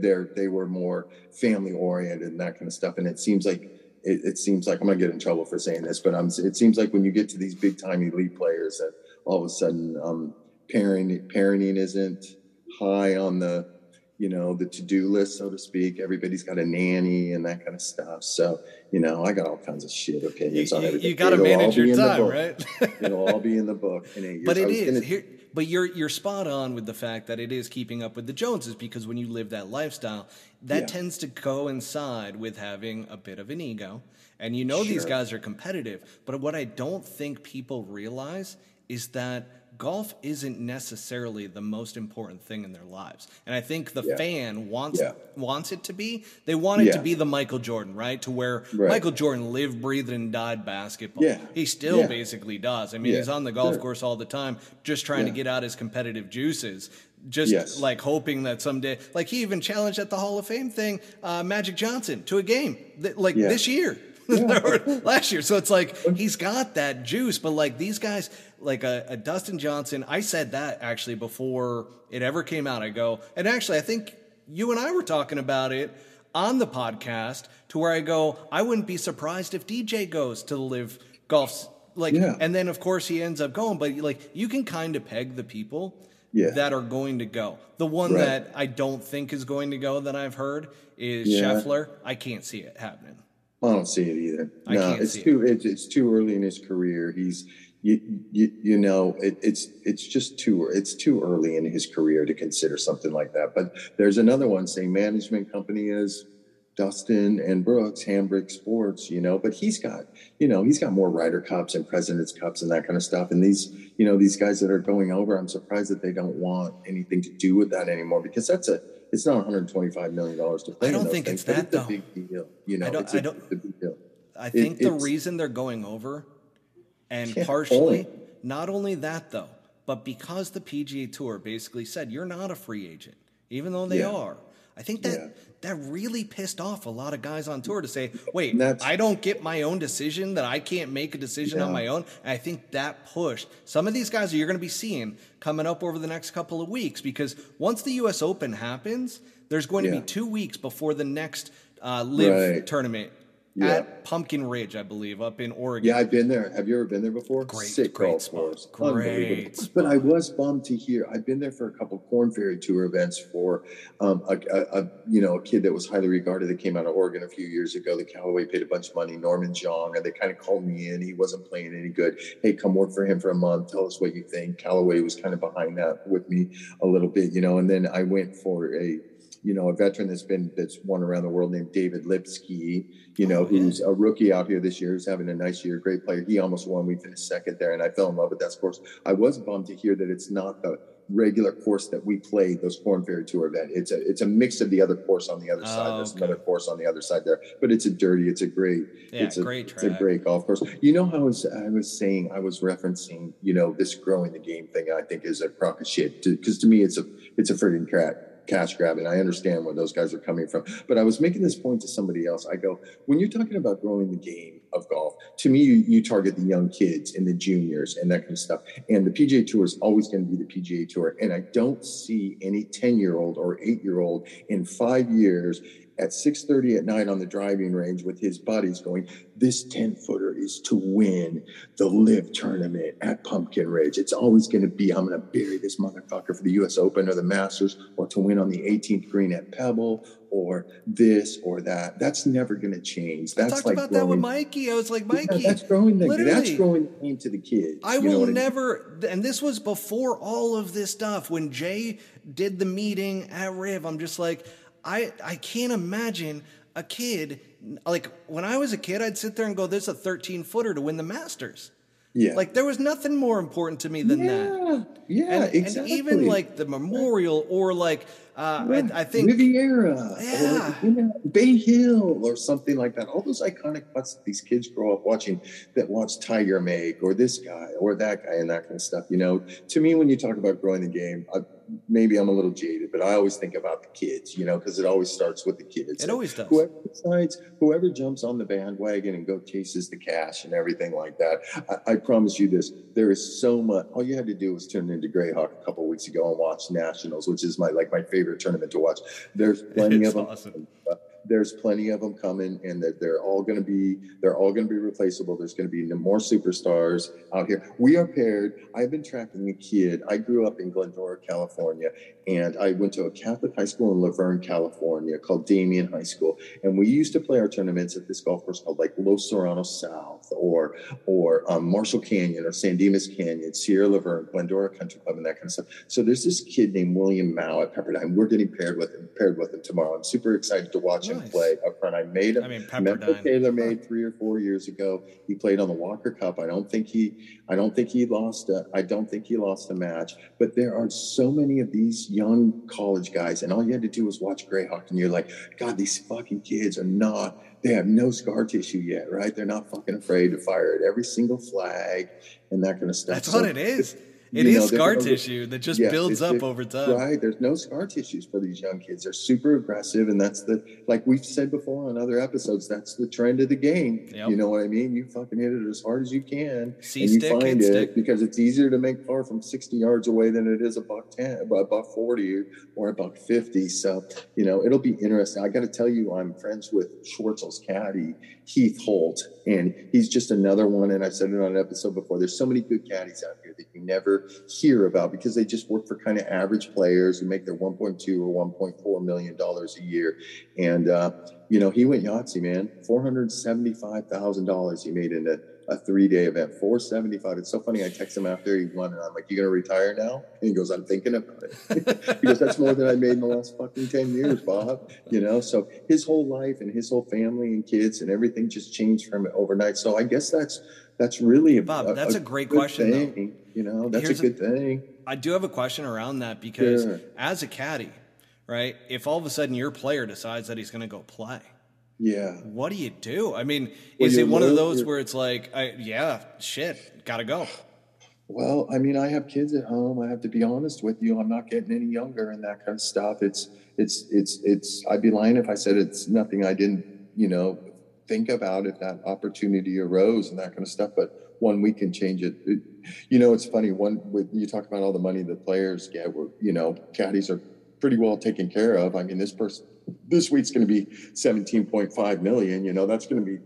they're they were more family oriented and that kind of stuff. And it seems like it, it, seems like I'm gonna get in trouble for saying this, but I'm, it seems like when you get to these big time elite players, that all of a sudden um, parenting parenting isn't high on the you know the to do list, so to speak. Everybody's got a nanny and that kind of stuff. So you know, I got all kinds of shit opinions you, on everything. You got to manage your time, right? *laughs* It'll all be in the book in eight years. But it is here. But you're you're spot on with the fact that it is keeping up with the Joneses because when you live that lifestyle, that yeah. tends to coincide with having a bit of an ego. And you know sure. these guys are competitive. But what I don't think people realize is that golf isn't necessarily the most important thing in their lives. And I think the yeah. fan wants yeah. wants it to be. They want it yeah. to be the Michael Jordan, right? To where right. Michael Jordan lived, breathed, and died basketball. Yeah. He still basically does. I mean, he's on the golf sure. course all the time, just trying to get out his competitive juices. Just yes. like hoping that someday, like he even challenged at the Hall of Fame thing, uh, Magic Johnson to a game, like this year. *laughs* Yeah. last year. So it's like he's got that juice, but like these guys, like a, a, Dustin Johnson, I said that actually before it ever came out. I go, and actually, I think you and I were talking about it on the podcast to where I go, I wouldn't be surprised if DJ goes to the LIV golf. Like, yeah. and then of course he ends up going, but like you can kind of peg the people. Yeah. that are going to go. The one right. that I don't think is going to go that I've heard is yeah. Scheffler. I can't see it happening. I don't see it either. I no, it's too it. it's, it's too early in his career. He's you you, you know it, it's it's just too it's too early in his career to consider something like that. But there's another one, same management company as Dustin and Brooks, Hambric Sports, you know, but he's got, you know, he's got more Ryder Cups and President's Cups and that kind of stuff. And these, you know, these guys that are going over, I'm surprised that they don't want anything to do with that anymore because that's a it's not 125 million dollars to play. I don't think things, it's that it's though. Big deal. You know, I don't. It's a, I don't. big deal. I think it, the reason they're going over, and yeah, partially, only. not only that though, but because the PGA Tour basically said you're not a free agent, even though they yeah. are. I think that yeah. that really pissed off a lot of guys on tour to say, "Wait, I don't get my own decision; that I can't make a decision yeah. on my own." And I think that pushed some of these guys that you're going to be seeing coming up over the next couple of weeks because once the U.S. Open happens, there's going to yeah. be two weeks before the next uh, LIV right. tournament yeah. at Pumpkin Ridge, I believe, up in Oregon. Yeah, I've been there. Have you ever been there before? Great, Sick great spot. Great spot. But I was bummed to hear. I've been there for a couple Korn Ferry Tour events for um, a, a, a, you know a kid that was highly regarded that came out of Oregon a few years ago. The Callaway paid a bunch of money. Norman Xiong, and they kind of called me in. He wasn't playing any good. Hey, come work for him for a month. Tell us what you think. Callaway was kind of behind that with me a little bit, you know. And then I went for a you know, a veteran that's been that's won around the world named David Lipsky, you know, who's a rookie out here this year, who's having a nice year, great player. He almost won. We finished second there, and I fell in love with that course. I was bummed to hear that it's not the regular course that we played those Korn Ferry Tour event. It's a it's a mix of the other course on the other side. Oh, There's okay. another course on the other side there, but it's a dirty. It's a great. Yeah, it's a great track. It's a great golf course. You know how I was I was saying I was referencing you know this growing the game thing. I think is a crock of shit because to, to me it's a it's a friggin' crack cash grab. And I understand where those guys are coming from. But I was making this point to somebody else. I go, when you're talking about growing the game of golf, to me, you, you target the young kids and the juniors and that kind of stuff. And the PGA Tour is always going to be the PGA Tour. And I don't see any 10 year old or eight year old in five years at 6.30 at night on the driving range with his buddies going this 10 footer is to win the LIV tournament at pumpkin ridge. It's always going to be i'm going to bury this motherfucker for the us open or the masters or to win on the 18th green at pebble or this or that. That's never going to change that's I talked like about growing, that with mikey. I was like mikey yeah, that's growing the, literally, that's growing the game to the kids. I you will what mean? never, and this was before all of this stuff. When Jay did the meeting at Riv, I'm just like, I I can't imagine a kid like when I was a kid, I'd sit there and go, "There's a 13 footer to win the Masters." yeah Like there was nothing more important to me than that. yeah yeah And, exactly and even like the memorial or like uh, I, I think Riviera, Yeah. or, you know, Bay Hill, or something like that. All those iconic putts that these kids grow up watching, that watch Tiger make, or this guy, or that guy, and that kind of stuff. You know, to me, when you talk about growing the game, I, maybe I'm a little jaded, but I always think about the kids. You know, because it always starts with the kids. It always does. Whoever decides, whoever jumps on the bandwagon and go chases the cash and everything like that. I, I promise you this: there is so much. All you had to do was tune into Grayhawk a couple weeks ago and watch Nationals, which is my like my favorite tournament to watch. There's *laughs* plenty It's of them. awesome. Uh, There's plenty of them coming, and they're, they're all going to be they're all going to be replaceable. There's going to be no more superstars out here. We are paired. I've been tracking a kid. I grew up in Glendora, California, and I went to a Catholic high school in Laverne, California, called Damien High School. And we used to play our tournaments at this golf course called like Los Serranos South, or or um, Marshall Canyon, or San Dimas Canyon, Sierra Laverne, Glendora Country Club, and that kind of stuff. So there's this kid named William Mouw at Pepperdine. We're getting paired with him, paired with him tomorrow. I'm super excited to watch him Nice. play up front. I made him. I mean Memphis. Taylor made three or four years ago. He played on the Walker Cup. I don't think he, I don't think he lost. A, I don't think he lost a match. But there are so many of these young college guys, and all you had to do was watch Grayhawk, and you're like, God, these fucking kids are not. They have no scar tissue yet, right? They're not fucking afraid to fire at every single flag and that kind of stuff. That's So what it is. It you is know, scar gonna- tissue that just builds up over time. Right. There's no scar tissues for these young kids. They're super aggressive. And that's the, like we've said before on other episodes, that's the trend of the game. Yep. You know what I mean? You fucking hit it as hard as you can. See and you stick, find it stick. because it's easier to make par from 60 yards away than it is a buck 10, a buck 40 or a buck 50. So, you know, it'll be interesting. I got to tell you, I'm friends with Schwartzel's caddy, Heath Holt, and he's just another one. And I've said it on an episode before. There's so many good caddies out here that you never hear about because they just work for kind of average players who make their 1.2 or 1.4 million dollars a year. And uh, you know, he went Yahtzee, man. Four hundred seventy-five thousand dollars he made in a, a three-day event. Four seventy-five. It's so funny. I text him after he won, and I'm like, "You gonna retire now?" And he goes, "I'm thinking about it." *laughs* because "That's more than I made in the last fucking ten years, Bob." You know, so his whole life and his whole family and kids and everything just changed from it overnight. So I guess that's that's really a, Bob, that's a great question. You know, that's Here's a a- good thing. I do have a question around that because Sure. as a caddy, right? If all of a sudden your player decides that he's going to go play, Yeah. what do you do? I mean, Well, is it one of those you're- where it's like, I, yeah, shit, gotta go? Well, I mean, I have kids at home. I have to be honest with you. I'm not getting any younger and that kind of stuff. It's, it's, it's, it's, I'd be lying if I said it's nothing I didn't, you know, think about if that opportunity arose and that kind of stuff. But one week can change it. It- you know, it's funny. One, with you talk about all the money the players get, where, you know, caddies are pretty well taken care of. I mean, this person, this week's going to be 17.5 million, you know, that's going to be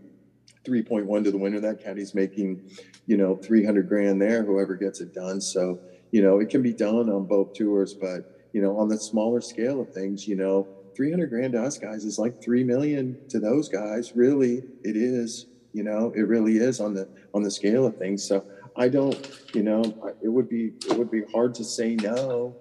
3.1 to the winner. That caddy's making, you know, 300 grand there, whoever gets it done. So, you know, it can be done on both tours, but, you know, on the smaller scale of things, you know, 300 grand to us guys is like 3 million to those guys. Really, it is, you know, it really is on the, on the scale of things. So I don't, you know, it would be, it would be hard to say no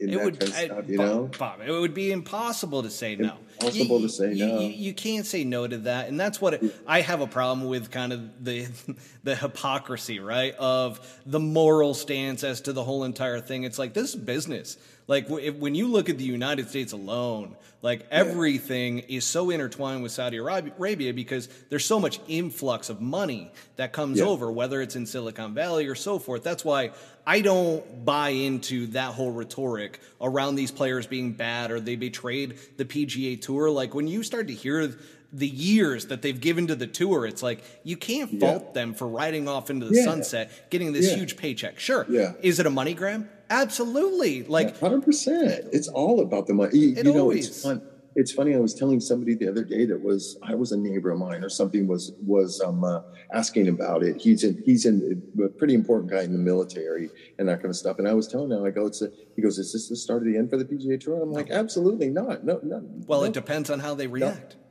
in It that would, kind of I- stuff, you Bob, know? Bob, it would be impossible to say no. Impossible You- to say you- no. You, you can't say no to that, and that's what it, I have a problem with. Kind of the *laughs* the hypocrisy, right, of the moral stance as to the whole entire thing. It's like this is business. Like w- if, when you look at the United States alone, like everything is so intertwined with Saudi Arabia, because there's so much influx of money that comes Yeah. over, whether it's in Silicon Valley or so forth. That's why I don't buy into that whole rhetoric around these players being bad or they betrayed the PGA Tour. Like when you start to hear the years that they've given to the tour, it's like you can't fault them for riding off into the Yeah. sunset, getting this Yeah. huge paycheck. Sure. Yeah. Is it a money grab? Absolutely. Like hundred percent. It's all about the money. You, It you know, always- it's fun. it's funny. I was telling somebody the other day that was I was a neighbor of mine or something was was um, uh, asking about it. He's in he's in a pretty important guy in the military and that kind of stuff. And I was telling him, I go, it's a, he goes, is this the start of the end for the PGA Tour? I'm like, absolutely not. No, no. Well, no. it depends on how they react. No.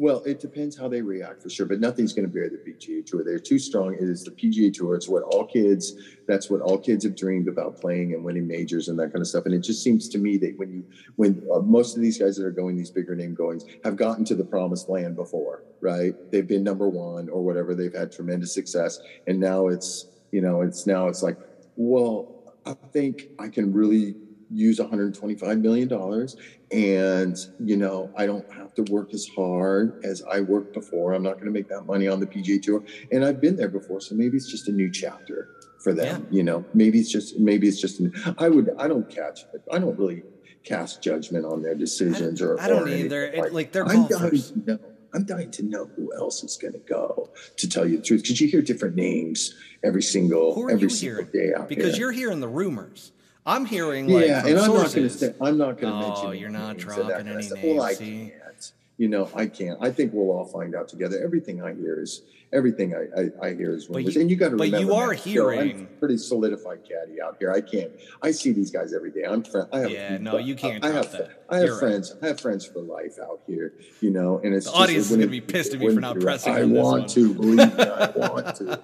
Well, it depends how they react for sure, but nothing's going to bear the PGA Tour. They're too strong. It is the PGA Tour. It's what all kids. That's what all kids have dreamed about playing and winning majors and that kind of stuff. And it just seems to me that when you, when uh, most of these guys that are going these bigger name goings have gotten to the promised land before, right? They've been number one or whatever. They've had tremendous success, and now it's you know it's now it's like, well, I think I can really use 125 million dollars and you know i don't have to work as hard as i worked before i'm not going to make that money on the pga tour and i've been there before so maybe it's just a new chapter for them yeah. you know maybe it's just maybe it's just i would i don't catch i don't really cast judgment on their decisions I or i don't or either like, like they're I'm dying to know, I'm dying to know who else is going to go. To tell you the truth, because you hear different names every single every single hearing? day out because here. you're hearing the rumors. I'm hearing like yeah, and I'm not going to say I'm not going to Oh, mention. you're not dropping that any names, Well, I see? can't. You know, I can't. I think we'll all find out together. Everything I hear is everything I, I, I hear is rumors. you- and you got to remember. but you are man, Joe, I'm hearing- pretty solidified caddy out here. I can't. I see these guys every day. I'm friend. I have Yeah, no, you can't I drop have. that. I have You're right. friends. I have friends for life out here. You know, and it's The just- audience is gonna be pissed at me for not pressing I want to. Believe me, I *laughs* want to.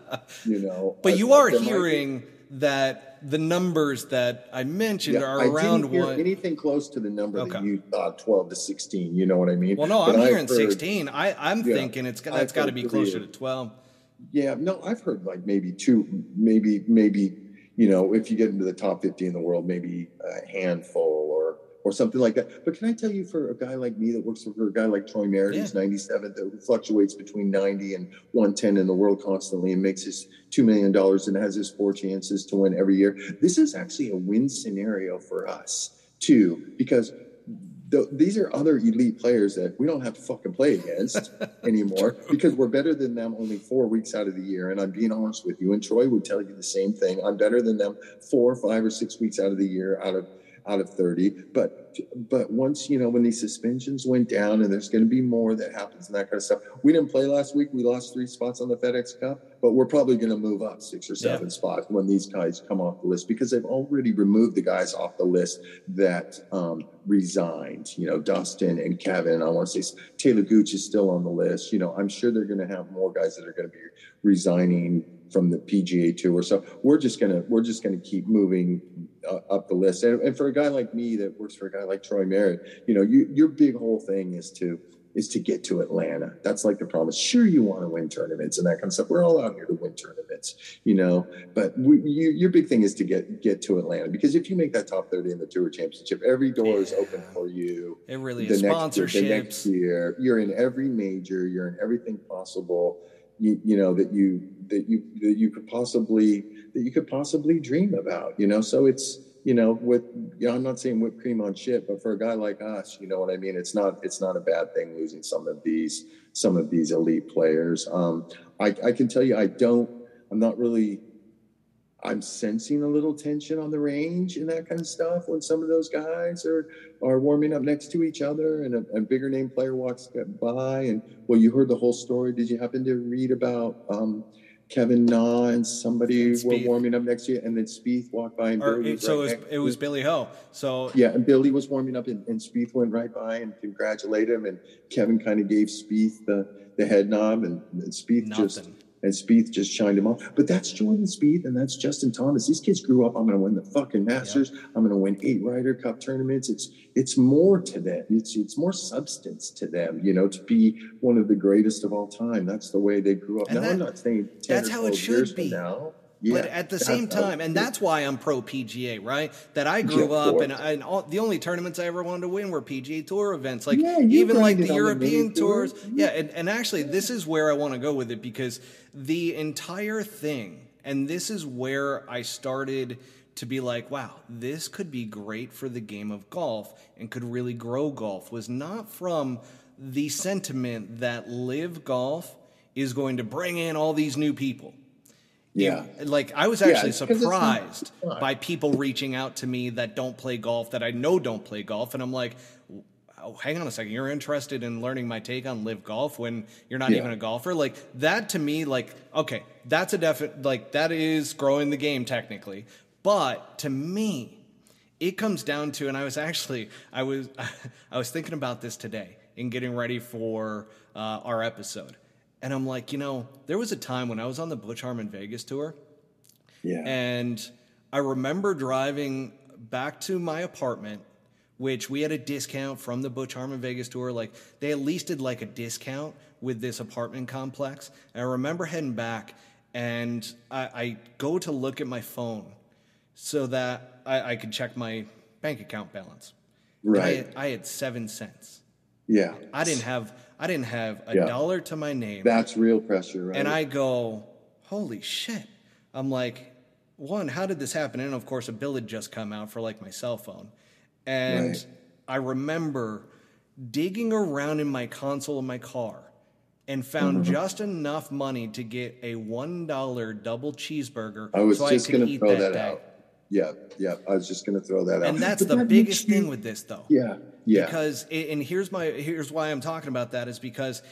You know, But I- you are hearing that the numbers that I mentioned are I around didn't hear one. anything close to the number Okay. that you thought, twelve to sixteen. You know what I mean? well, no, But I'm hearing heard- 16. I, I'm Yeah, thinking it's that's got to be closer to 12. Yeah, no, I've heard like maybe two, maybe maybe you know, if you get into the top fifty in the world, maybe a handful or or something like that. But can I tell you, for a guy like me that works for a guy like Troy Merritt, who's 97, that fluctuates between 90 and 110 in the world constantly and makes his $2 million and has his four chances to win every year, this is actually a win scenario for us, too, because th- these are other elite players that we don't have to fucking play against *laughs* anymore because we're better than them only four weeks out of the year. And I'm being honest with you. And Troy would tell you the same thing. I'm better than them four, five, or six weeks out of the year out of out of 30 but but once you know when these suspensions went down and there's going to be more that happens and that kind of stuff we didn't play last week we lost three spots on the fedex cup but we're probably going to move up six or seven Yeah. spots when these guys come off the list because they've already removed the guys off the list that um, resigned you know dustin and kevin i want to say taylor gooch is still on the list you know i'm sure they're going to have more guys that are going to be resigning from the pga tour so we're just going to we're just going to keep moving uh, up the list. And, and for a guy like me that works for a guy like Troy Merritt, you know, you, your big whole thing is to is to get to Atlanta. That's like the promise. Sure, you want to win tournaments and that kind of stuff. We're all out here to win tournaments, you know. But we, you, your big thing is to get get to Atlanta because if you make that top thirty in the Tour Championship, every door is open for you. It really The is. next, year, the next year, you're in every major. You're in everything possible. You, you know that you that you that you could possibly that you could possibly dream about. You know, so it's you know with you know, I'm not saying whipped cream on shit, but for a guy like us, you know what I mean. It's not it's not a bad thing losing some of these some of these elite players. Um, I, I can tell you, I don't. I'm not really. I'm sensing a little tension on the range and that kind of stuff when some of those guys are are warming up next to each other and a, a bigger name player walks by and well you heard the whole story did you happen to read about um, Kevin Na and somebody And were warming up next to you and then Spieth walked by and Or Billy it, was so right it was, next it was Billy Ho. So yeah and Billy was warming up and, and Spieth went right by and congratulated him and Kevin kind of gave Spieth the the head nod and, and Spieth just nothing. And Spieth just shined him off. But that's Jordan Spieth and that's Justin Thomas. These kids grew up. I'm going to win the fucking Masters. I'm going to win eight Ryder Cup tournaments. It's it's more to them. It's it's more substance to them. You know, to be one of the greatest of all time. That's the way they grew up. And now I'm not saying 10 that's how it should be. Now, but at the same time, and that's why I'm pro PGA, right? That I grew Yeah, up and, and all, the only tournaments I ever wanted to win were PGA Tour events, like Yeah, even like the on the European tours. Yeah, and, and actually, this is where I want to go with it because the entire thing, and this is where I started to be like, wow, this could be great for the game of golf and could really grow golf, was not from the sentiment that LIV golf is going to bring in all these new people. Yeah. Like I was Yeah, actually not- surprised by people reaching out to me that don't play golf that I know don't play golf, and I'm like, oh, hang on a second, you're interested in learning my take on LIV golf when you're not Yeah. even a golfer? Like that to me, like, okay, that's a definite, like, that is growing the game technically. But to me, it comes down to, and I was actually, I was, *laughs* I was thinking about this today in getting ready for uh, our episode. And I'm like, you know, there was a time when I was on the Butch Harmon Vegas tour Yeah. and I remember driving back to my apartment, which we had a discount from the Butch Harmon Vegas tour. Like they at least did like a discount with this apartment complex. And I remember heading back and I, I go to look at my phone so that I, I could check my bank account balance. I, right. had, I had seven cents. yeah. I didn't have I didn't have a Yeah. dollar to my name. That's real pressure, right? And I go, holy shit. I'm like, one, how did this happen? And of course, a bill had just come out for like my cell phone. And Right. I remember digging around in my console in my car and found Mm-hmm. just enough money to get a $1 double cheeseburger I was so just I could going to eat throw that, that, day. out. Yeah, yeah. I was just going to throw that out. And that's But the that biggest you- thing with this, though. Yeah, yeah. Because and here's my here's why I'm talking about that is because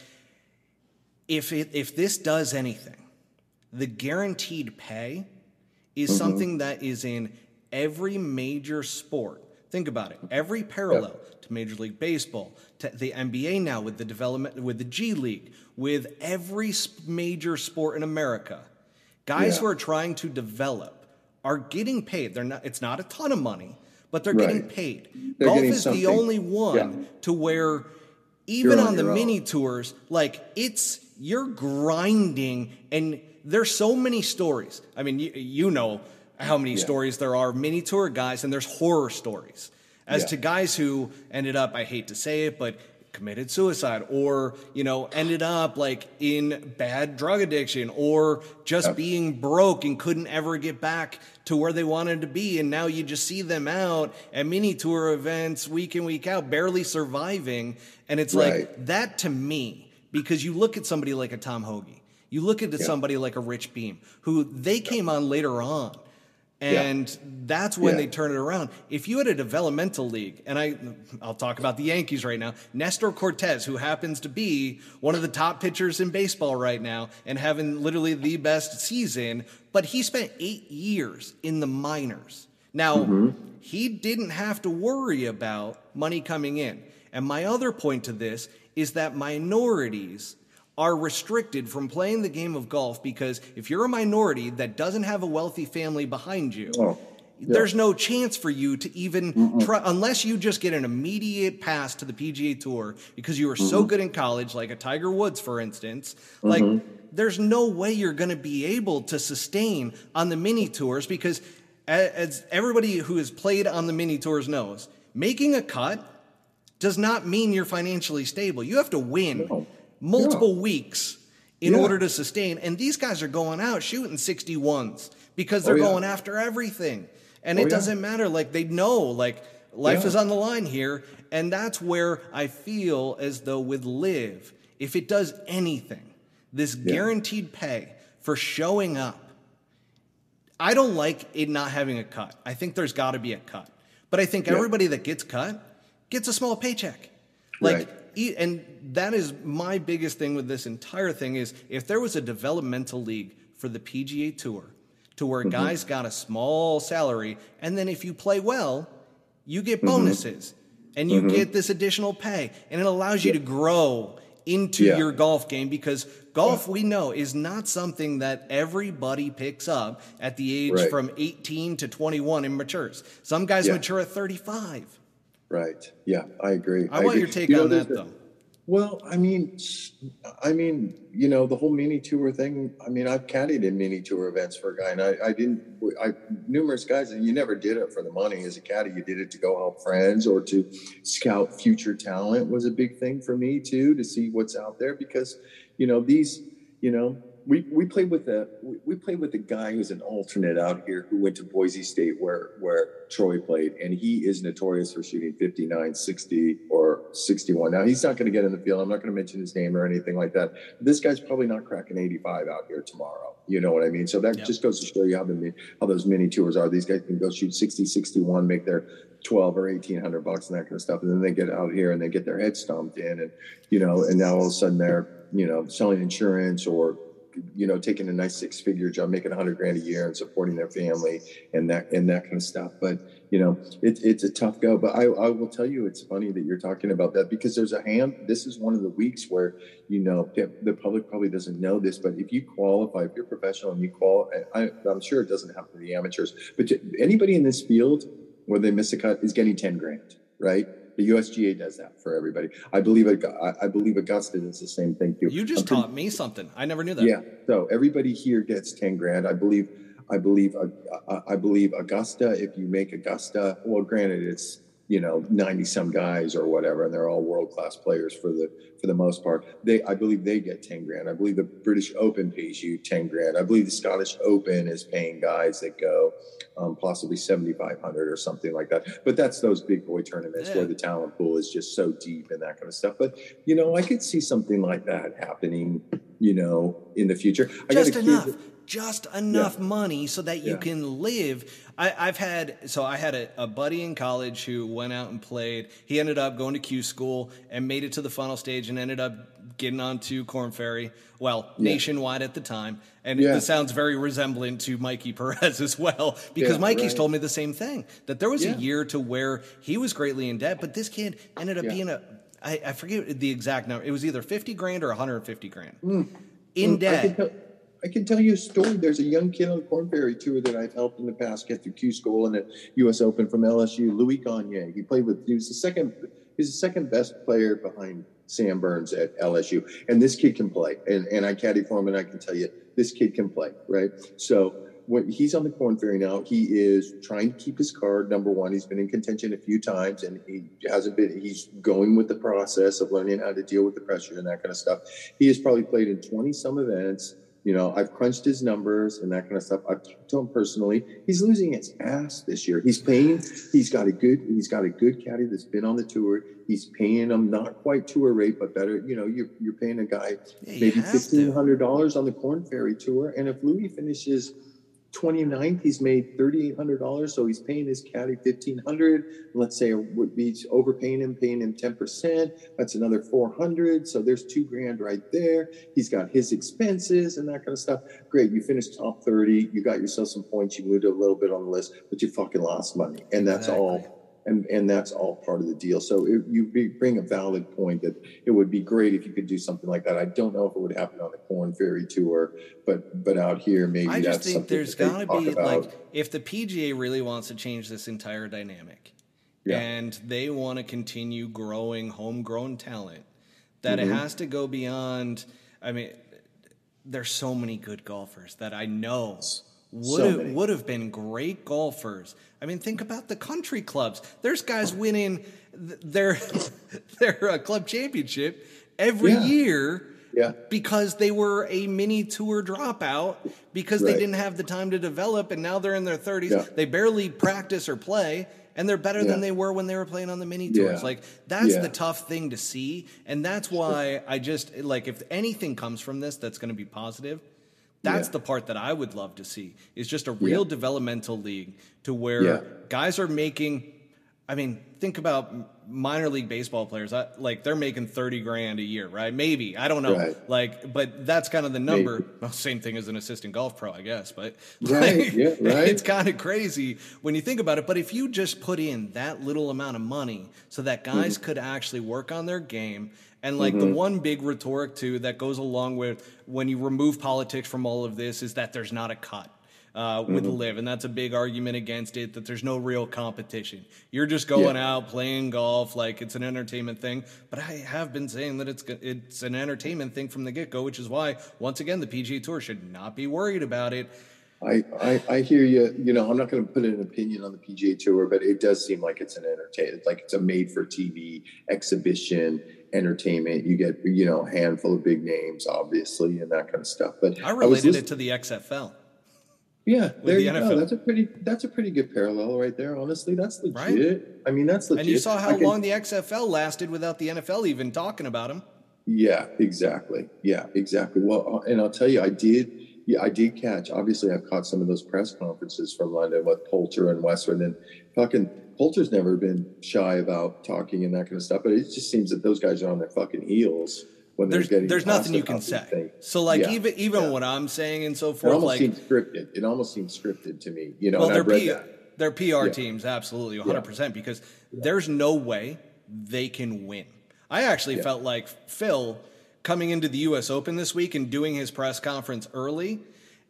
if it, if this does anything, the guaranteed pay is Mm-hmm. something that is in every major sport. Think about it. Every parallel to Major League Baseball, to the NBA now with the development with the G League, with every major sport in America. Guys Yeah. who are trying to develop are getting paid. They're not it's not a ton of money, but they're getting paid. They're Golf getting is the only one Yeah. to where even on, on the own. mini tours, like it's you're grinding and there's so many stories. I mean, you, you know how many stories there are mini tour guys and there's horror stories. As Yeah. to guys who ended up, I hate to say it, but committed suicide or, you know, ended up like in bad drug addiction or just Yep. being broke and couldn't ever get back to where they wanted to be. And now you just see them out at mini tour events week in, week out, barely surviving. And it's like that to me, because you look at somebody like a Tom Hoge, you look at somebody like a Rich Beem, who they came on later on. And that's when Yeah. they turn it around. If you had a developmental league, and I, I'll talk about the Yankees right now, Nestor Cortes, who happens to be one of the top pitchers in baseball right now and having literally the best season, but he spent eight years in the minors. Now, mm-hmm. he didn't have to worry about money coming in. And my other point to this is that minorities are restricted from playing the game of golf because if you're a minority that doesn't have a wealthy family behind you, Oh, there's no chance for you to even try unless you just get an immediate pass to the PGA Tour because you were so good in college, like a Tiger Woods, for instance. Mm-hmm. Like, there's no way you're going to be able to sustain on the mini tours because, as everybody who has played on the mini tours knows, making a cut does not mean you're financially stable. You have to win No. Multiple weeks in Yeah. order to sustain. And these guys are going out shooting 61s because they're Oh, yeah. going after everything. And Oh, it doesn't matter. Like they know, like life Yeah. is on the line here. And that's where I feel as though with LIV, if it does anything, this guaranteed pay for showing up, I don't like it not having a cut. I think there's got to be a cut. But I think Yeah. everybody that gets cut gets a small paycheck. Like, Right. e- and that is my biggest thing with this entire thing is if there was a developmental league for the PGA Tour to where mm-hmm. guys got a small salary, and then if you play well, you get mm-hmm. bonuses and you mm-hmm. get this additional pay, and it allows you to grow into Yeah. your golf game because golf we know is not something that everybody picks up at the age Right. from 18 to 21 and matures. Some guys Yeah. mature at 35. Right. Yeah, I agree. I, want agree. your take You on there's that a- though. Well, I mean, I mean, you know, the whole mini tour thing. I mean, I've caddied in mini tour events for a guy, and I, I didn't. I numerous guys, and you never did it for the money as a caddy. You did it to go help friends or to scout future talent. Was a big thing for me too to see what's out there because, you know, these, you know, we, we played with a we, played with a guy who's an alternate out here who went to Boise State where where Troy played and he is notorious for shooting 59 60 or 61 now he's not going to get in the field. I'm not going to mention his name or anything like that. This guy's probably not cracking 85 out here tomorrow. You know what I mean? So that yep. just goes to show you how the how those mini tours are. These guys can go shoot 60 61 make their 12 or 1800 bucks and that kind of stuff and then they get out here and they get their head stomped in and you know and now all of a sudden they're you know selling insurance or you know, taking a nice six figure job, making a hundred grand a year and supporting their family and that, and that kind of stuff. But, you know, it, it's a tough go, but I, I will tell you, it's funny that you're talking about that because there's a hand, this is one of the weeks where, you know, the public probably doesn't know this, but if you qualify, if you're professional and you qualify, I, I'm sure it doesn't happen to the amateurs, but anybody in this field where they miss a cut is getting 10 grand, right? The USGA does that for everybody. I believe I believe Augusta does the same thing too. You just taught me something. I never knew that. Yeah. So everybody here gets ten grand. I believe. I believe. Uh, I believe Augusta. If you make Augusta, well, granted, it's you know 90 some guys or whatever and they're all world class players for the for the most part they i believe they get 10 grand i believe the british open pays you 10 grand i believe the scottish open is paying guys that go um, possibly 7500 or something like that but that's those big boy tournaments yeah. where the talent pool is just so deep and that kind of stuff but you know i could see something like that happening you know in the future just enough just enough yeah. money so that you yeah. can live. I, have had so I had a, a, buddy in college who went out and played. He ended up going to Q school and made it to the final stage and ended up getting onto Korn Ferry. Well, yeah. nationwide at the time, and it sounds very resemblant to Mikey Perez *laughs* as well because Mikey's right. told me the same thing that there was a year to where he was greatly in debt, but this kid ended up being a I, I forget the exact number. It was either fifty grand or one hundred fifty grand mm. in mm, debt I can tell you a story. There's a young kid on the Korn Ferry tour that I've helped in the past get through Q school and at U.S. Open from LSU. Louis Gagne. He played with. He was the second. He's the second best player behind Sam Burns at LSU. And this kid can play. And and I caddy for him, and I can tell you this kid can play. Right. So when he's on the Korn Ferry now, he is trying to keep his card. Number one, he's been in contention a few times, and he hasn't been. He's going with the process of learning how to deal with the pressure and that kind of stuff. He has probably played in twenty some events you know, I've crunched his numbers and that kind of stuff. I've talked to him personally. He's losing his ass this year. He's paying. He's got a good. He's got a good caddy that's been on the tour. He's paying him not quite tour rate, but better. You know, you're you're paying a guy yeah, maybe fifteen hundred dollars on the Korn Ferry tour, and if Louis finishes 29th, he's made $3,800. So he's paying his caddy 1500 Let's say would be overpaying him, paying him 10%. That's another 400 So there's two grand right there. He's got his expenses and that kind of stuff. Great. You finished top 30. You got yourself some points. You moved a little bit on the list, but you fucking lost money. And that's exactly. all and and that's all part of the deal. So it, you bring a valid point that it would be great if you could do something like that. I don't know if it would happen on the Korn Ferry Tour, but but out here maybe. I just think there's got to be about. like if the PGA really wants to change this entire dynamic, yeah. and they want to continue growing homegrown talent, that mm-hmm. it has to go beyond. I mean, there's so many good golfers that I know would so have, would have been great golfers. I mean, think about the country clubs. There's guys winning their *laughs* their uh, club championship every yeah. year yeah. because they were a mini tour dropout because right. they didn't have the time to develop and now they're in their 30s. Yeah. They barely practice or play and they're better yeah. than they were when they were playing on the mini tours. Like that's the tough thing to see, and that's why I just like if anything comes from this that's going to be positive, that's yeah. the part that I would love to see is just a real yeah. developmental league to where yeah. guys are making. I mean, think about minor league baseball players. I, like they're making thirty grand a year, right? Maybe I don't know. Right. Like, but that's kind of the number. Well, same thing as an assistant golf pro, I guess. But *laughs* right, like, yeah, right. It's kind of crazy when you think about it. But if you just put in that little amount of money so that guys mm-hmm. could actually work on their game and like mm-hmm. the one big rhetoric too that goes along with when you remove politics from all of this is that there's not a cut. Uh, with mm-hmm. LIV, and that's a big argument against it. That there's no real competition. You're just going yeah. out playing golf like it's an entertainment thing. But I have been saying that it's it's an entertainment thing from the get go, which is why once again the PGA Tour should not be worried about it. I, I, I, hear you. You know, I'm not going to put an opinion on the PGA Tour, but it does seem like it's an entertainment, like it's a made for TV exhibition entertainment. You get you know a handful of big names, obviously, and that kind of stuff. But I related I it to the XFL. Yeah, there the you NFL. go. That's a pretty that's a pretty good parallel right there. Honestly, that's legit. Right? I mean, that's legit. And you saw how can, long the XFL lasted without the NFL even talking about him. Yeah, exactly. Yeah, exactly. Well, uh, and I'll tell you, I did. Yeah, I did catch. Obviously, I've caught some of those press conferences from London with Poulter and Westwood, and fucking Poulter's never been shy about talking and that kind of stuff. But it just seems that those guys are on their fucking heels when there's they're getting there's nothing you can say. So like yeah, even even yeah. what I'm saying and so forth, it almost like seems scripted. It almost seems scripted to me. You know, well, their, P- their PR yeah. teams absolutely 100 percent because there's no way they can win. I actually felt like Phil coming into the U.S. Open this week and doing his press conference early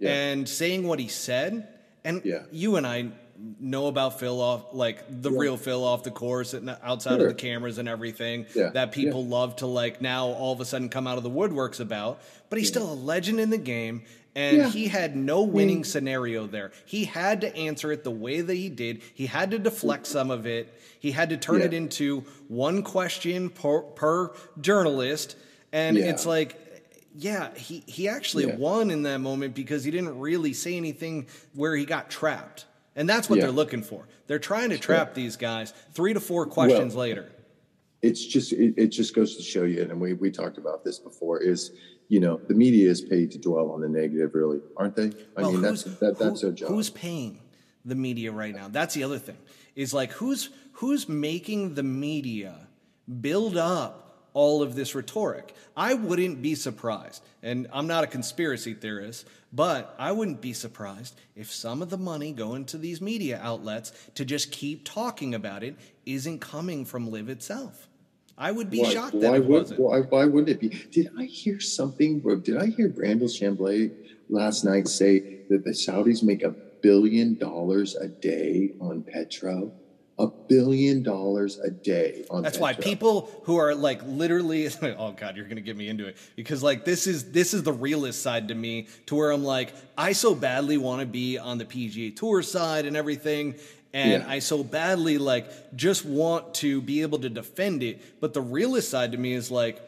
and saying what he said. And you and I know about Phil off like the yeah. real Phil off the course and outside sure. of the cameras and everything yeah. that people yeah. love to like now all of a sudden come out of the woodworks about. But he's still a legend in the game. And he had no winning scenario there. He had to answer it the way that he did. He had to deflect some of it. He had to turn it into one question per, per journalist. And it's like, yeah, he, he actually won in that moment because he didn't really say anything where he got trapped. And that's what yeah. they're looking for. They're trying to trap yeah. these guys three to four questions well, later. It's just it, it, just goes to show you, and we we talked about this before, is you know, the media is paid to dwell on the negative, really, aren't they? I well, mean that's that, that's who, their job. Who's paying the media right now? That's the other thing. Is like who's who's making the media build up all of this rhetoric. I wouldn't be surprised, and I'm not a conspiracy theorist, but I wouldn't be surprised if some of the money going to these media outlets to just keep talking about it isn't coming from LIV itself. I would be why, shocked that why it would, wasn't. Why, why wouldn't it be? Did I hear something? Did I hear Brandel Chamblee last night say that the Saudis make a billion dollars a day on Petro? A billion dollars a day on that's why people who are like literally *laughs* oh god you're gonna get me into it because like this is this is the realist side to me to where i'm like i so badly want to be on the pga tour side and everything and yeah. i so badly like just want to be able to defend it but the realist side to me is like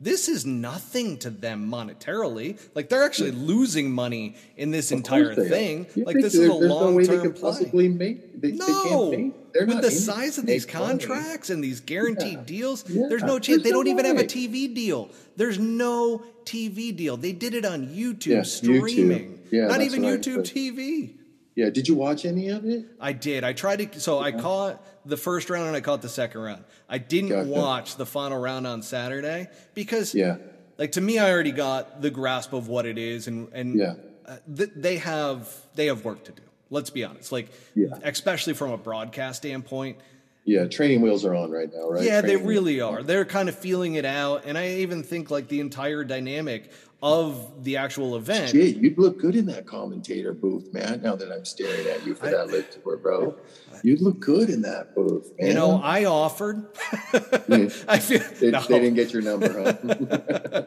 this is nothing to them monetarily. Like they're actually losing money in this entire thing. Like this is a long term no play. Possibly make, they, no, they They're with the size of these contracts money. and these guaranteed yeah. deals, yeah. there's no chance. There's they don't even have a TV deal. There's no TV deal. They did it on YouTube yeah, streaming, YouTube. Yeah, not even YouTube TV. Yeah, did you watch any of it? I did. I tried to. So I caught the first round and I caught the second round. I didn't gotcha. watch the final round on Saturday because, yeah, like to me, I already got the grasp of what it is, and and yeah. Uh, th- they have they have work to do. Let's be honest. Like, yeah. especially from a broadcast standpoint. Yeah, training wheels are on right now, right? Yeah, training they really are. They're kind of feeling it out, and I even think like the entire dynamic of the actual event. Shit, you'd look good in that commentator booth, man. Now that I'm staring at you for I, that LIV tour, bro, you'd look good in that booth. Man. You know, I offered. *laughs* I feel they, no. they, didn't get your number, huh?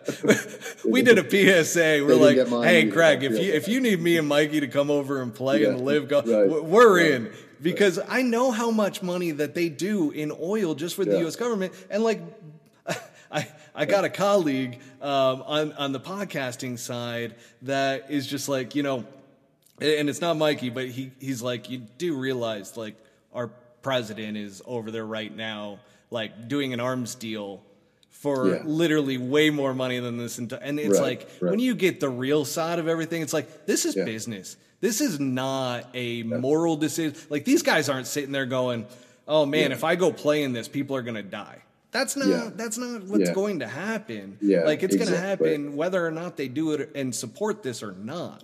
*laughs* we did a PSA. We're like, hey, Craig, if you if you need me and Mikey to come over and play yeah, and live, go, right, we're right. in because I know how much money that they do in oil just for the. U.S. government, and like *laughs* I, I got a colleague um, on, on the podcasting side that is just like, you know, and it's not Mikey, but he, he's like, you do realize like our president is over there right now, like doing an arms deal for yeah. literally way more money than this. and it's right, like, right. when you get the real side of everything, it's like, this is yeah. business. This is not a yeah. moral decision. Like these guys aren't sitting there going, oh man, if I go play in this, people are going to die. That's not yeah. that's not what's yeah. going to happen. Yeah, like it's exactly. going to happen whether or not they do it and support this or not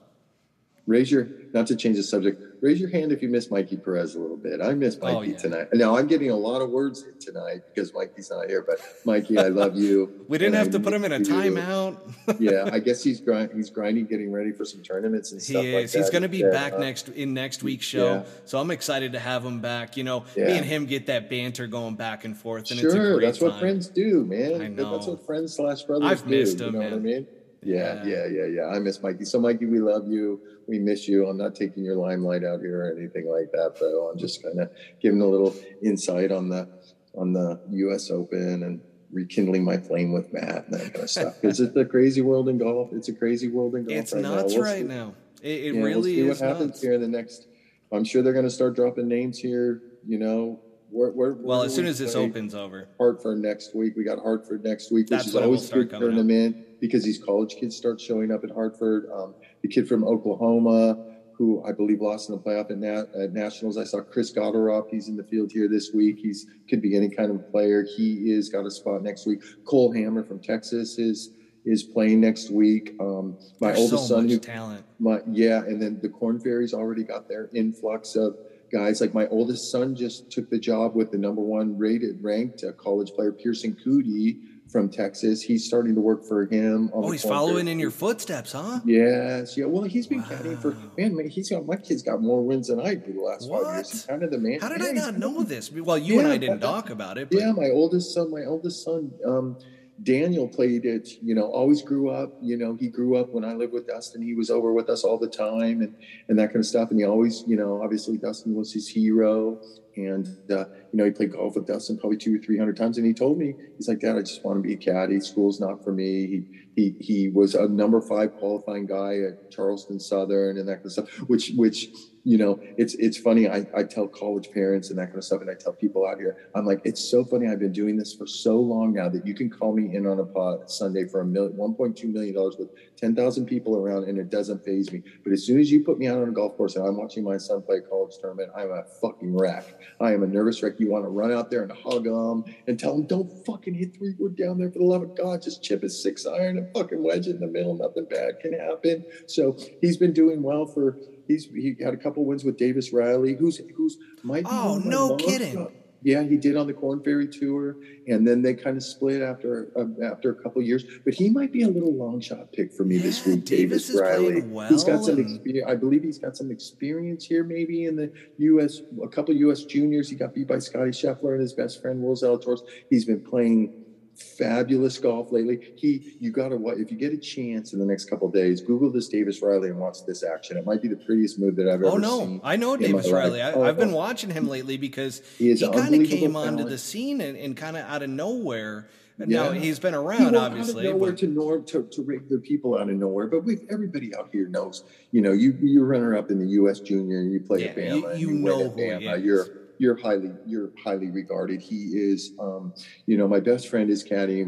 raise your not to change the subject raise your hand if you miss mikey perez a little bit i miss oh, mikey oh, yeah. tonight now i'm getting a lot of words tonight because mikey's not here but mikey i love you *laughs* we didn't have to put him in a timeout *laughs* yeah i guess he's grind, he's grinding getting ready for some tournaments and stuff he is. like he's going to be yeah. back next in next week's show yeah. so i'm excited to have him back you know me and him get that banter going back and forth and sure that's time. what friends do man I know. that's what friends slash brothers I've do missed him, you know man. what i mean yeah, yeah, yeah, yeah. I miss Mikey. So, Mikey, we love you. We miss you. I'm not taking your limelight out here or anything like that, though. I'm just kind of giving a little insight on the on the U.S. Open and rekindling my flame with Matt and that kind of stuff. Because it's a crazy world in golf. It's a crazy world in golf. It's right nuts now. We'll right see. now. It, it Yeah, really we'll see is what happens nuts. here in the next. I'm sure they're going to start dropping names here. You know, where, where, Well, where as soon as this opens over. Hartford next week. We got Hartford next week, which That's is it will always a good coming up. Because these college kids start showing up at Hartford. Um, the kid from Oklahoma, who I believe lost in the playoff at, Nat, at Nationals. I saw Chris Gotterup He's in the field here this week. He's could be any kind of player. He is got a spot next week. Cole Hammer from Texas is is playing next week. Um, my There's oldest so son, much who talent. my yeah, and then the Korn Ferry's already got their influx of guys. Like my oldest son just took the job with the number one rated ranked uh, college player Pierceson Coody from Texas. He's starting to work for him. Oh, he's following in your footsteps, huh? Yes, yeah. Well, he's been caddying for Wow. man. man he's got my kid's got more wins than I do the last five years. What? He's kind of the man. How did Yeah, I not know this? Well, you and I didn't talk about it. But yeah, my oldest son, my oldest son, um, Daniel played it, you know, always grew up, you know, he grew up when I lived with Dustin. He was over with us all the time and, and that kind of stuff. And he always, you know, obviously Dustin was his hero. And, uh, you know, he played golf with Dustin probably two or 300 times. And he told me, he's like, Dad, I just want to be a caddy. School's not for me. He, he, he was a number five qualifying guy at Charleston Southern and that kind of stuff, which, which, you know, it's it's funny. I, I tell college parents and that kind of stuff, and I tell people out here, I'm like, it's so funny. I've been doing this for so long now that you can call me in on a pot Sunday for a million, 1.2 million dollars with 10,000 people around, and it doesn't phase me. But as soon as you put me out on a golf course and I'm watching my son play a college tournament, I'm a fucking wreck. I am a nervous wreck. You want to run out there and hug him and tell him, don't fucking hit three wood down there for the love of God. Just chip a six iron and fucking wedge it in the middle. Nothing bad can happen. So he's been doing well for. He's he had a couple wins with Davis Riley, who's who's might be Oh, my no kidding. Yeah, he did on the Korn Ferry Tour, and then they kind of split after uh, after a couple years. But he might be a little long shot pick for me this Yeah, week. Davis is Riley. playing He's got some. I believe he's got some experience here, maybe in the U.S. A couple U.S. juniors. He got beat by Scotty Scheffler and his best friend Will Zalatoris. He's been playing fabulous golf lately. He, you got to what if you get a chance in the next couple of days, Google this Davis Riley and watch this action. It might be the prettiest move that I've oh, ever seen. Oh no. I know Davis. Riley. I, Oh, I've been oh. watching him lately because He he kind of came onto the scene and, and kind of out of nowhere. Yeah. Now he's been around, went obviously. out of nowhere but- to, nor- to to regular people out of nowhere, but we everybody out here knows. You know, you you runner up in the U.S. Junior and you play Yeah, at Bama. you- you win know who he Bama. You're you're highly you're highly regarded. He is. Um, you know, my best friend is caddy.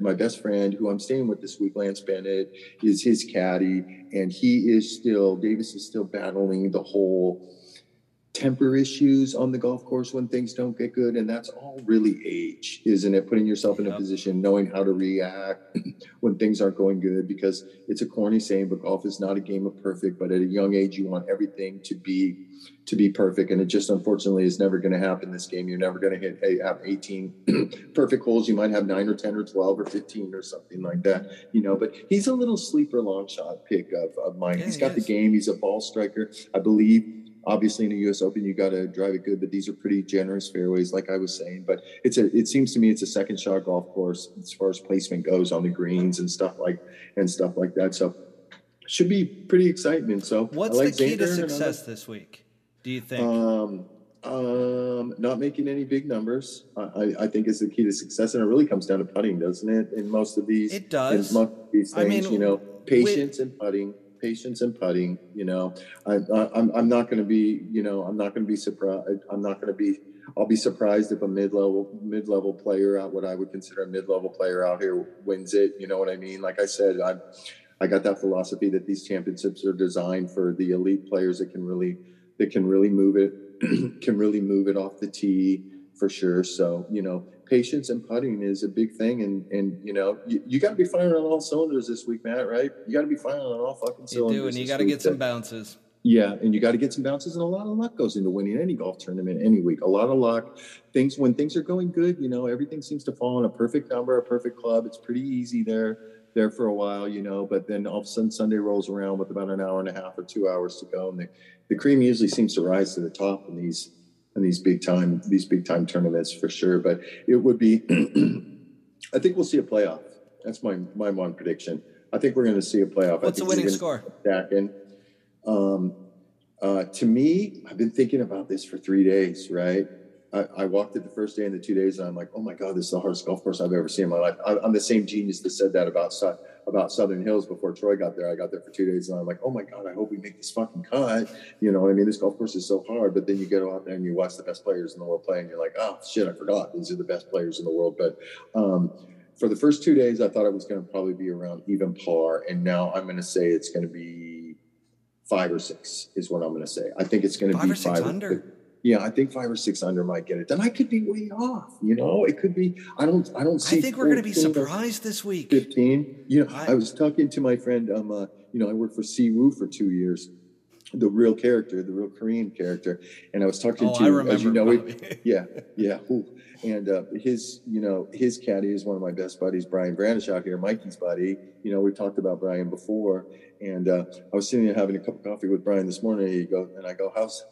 My best friend, who I'm staying with this week, Lance Bennett, is his caddy, and he is still Davis is still battling the whole temper issues on the golf course when things don't get good and that's all really age isn't it? Putting yourself in a position knowing how to react *clears throat* when things aren't going good because it's a corny saying but golf is not a game of perfect but at a young age you want everything to be to be perfect and it just unfortunately is never going to happen this game. You're never going to hit a have 18 *clears throat* perfect holes. You might have 9 or 10 or 12 or 15 or something like that you know but he's a little sleeper long shot pick of, of mine. Yeah, he's he got the game. He's a ball striker. I believe obviously in a US Open you got to drive it good, but these are pretty generous fairways, like I was saying. But it's a it seems to me it's a second shot golf course as far as placement goes on the greens and stuff like and stuff like that. So should be pretty exciting. So What's like the key to Xander and I like- success this week? Do you think? um, um, not making any big numbers, I, I, I think is the key to success, and it really comes down to putting, doesn't it? In most of these, It does. In most of these I things, mean, you know, with- patience and putting, patience and putting. You know, I, I, I'm I'm not going to be, you know, I'm not going to be surprised. I'm not going to be. I'll be surprised if a mid-level mid-level player out what I would consider a mid-level player out here wins it. You know what I mean? Like I said, I I got that philosophy that these championships are designed for the elite players that can really that can really move it *clears throat* can really move it off the tee for sure. So you know, patience and putting is a big thing, and and you know, you, you got to be firing on all cylinders this week, Matt. Right? You got to be firing on all fucking cylinders. you do, and you got to get some bounces. yeah, and you got to get some bounces, and a lot of luck goes into winning any golf tournament any week. A lot of luck. Things when things are going good, you know, everything seems to fall on a perfect number, a perfect club. It's pretty easy there, there for a while, you know. But then all of a sudden Sunday rolls around with about an hour and a half or two hours to go, and the, the cream usually seems to rise to the top in these in these big time these big time tournaments for sure. But it would be, *clears throat* I think we'll see a playoff. That's my my one prediction. I think we're going to see a playoff. I What's the think winning score? Stacking. Um, uh, to me, I've been thinking about this for three days, right? I, I, walked it the first day and the two days, and I'm like, oh my god, this is the hardest golf course I've ever seen in my life. I, am the same genius that said that about about Southern Hills before Troy got there. I got there for two days, and I'm like, oh my god, I hope we make this fucking cut. You know, I mean, this golf course is so hard. But then you get out there and you watch the best players in the world play, and you're like, oh shit, I forgot these are the best players in the world. But um, for the first two days, I thought it was going to probably be around even par, and now I'm going to say it's going to be five or six is what I'm going to say. I think it's going to be five or six under. Yeah, I think five or six under might get it. Then I could be way off. You know, it could be. I don't. I don't see. I think we're going to be surprised this week. Fifteen. You know, I, I, was talking to my friend. Um, uh, you know, I worked for Siwoo for two years. The real character, the real Korean character, and I was talking oh, to, I remember, as you know, *laughs* yeah, yeah. Ooh. And uh, his, you know, his caddy is one of my best buddies, Brian Brandish out here, Mikey's buddy. You know, we've talked about Brian before, and uh, I was sitting there having a cup of coffee with Brian this morning. And he goes, and I go, "How's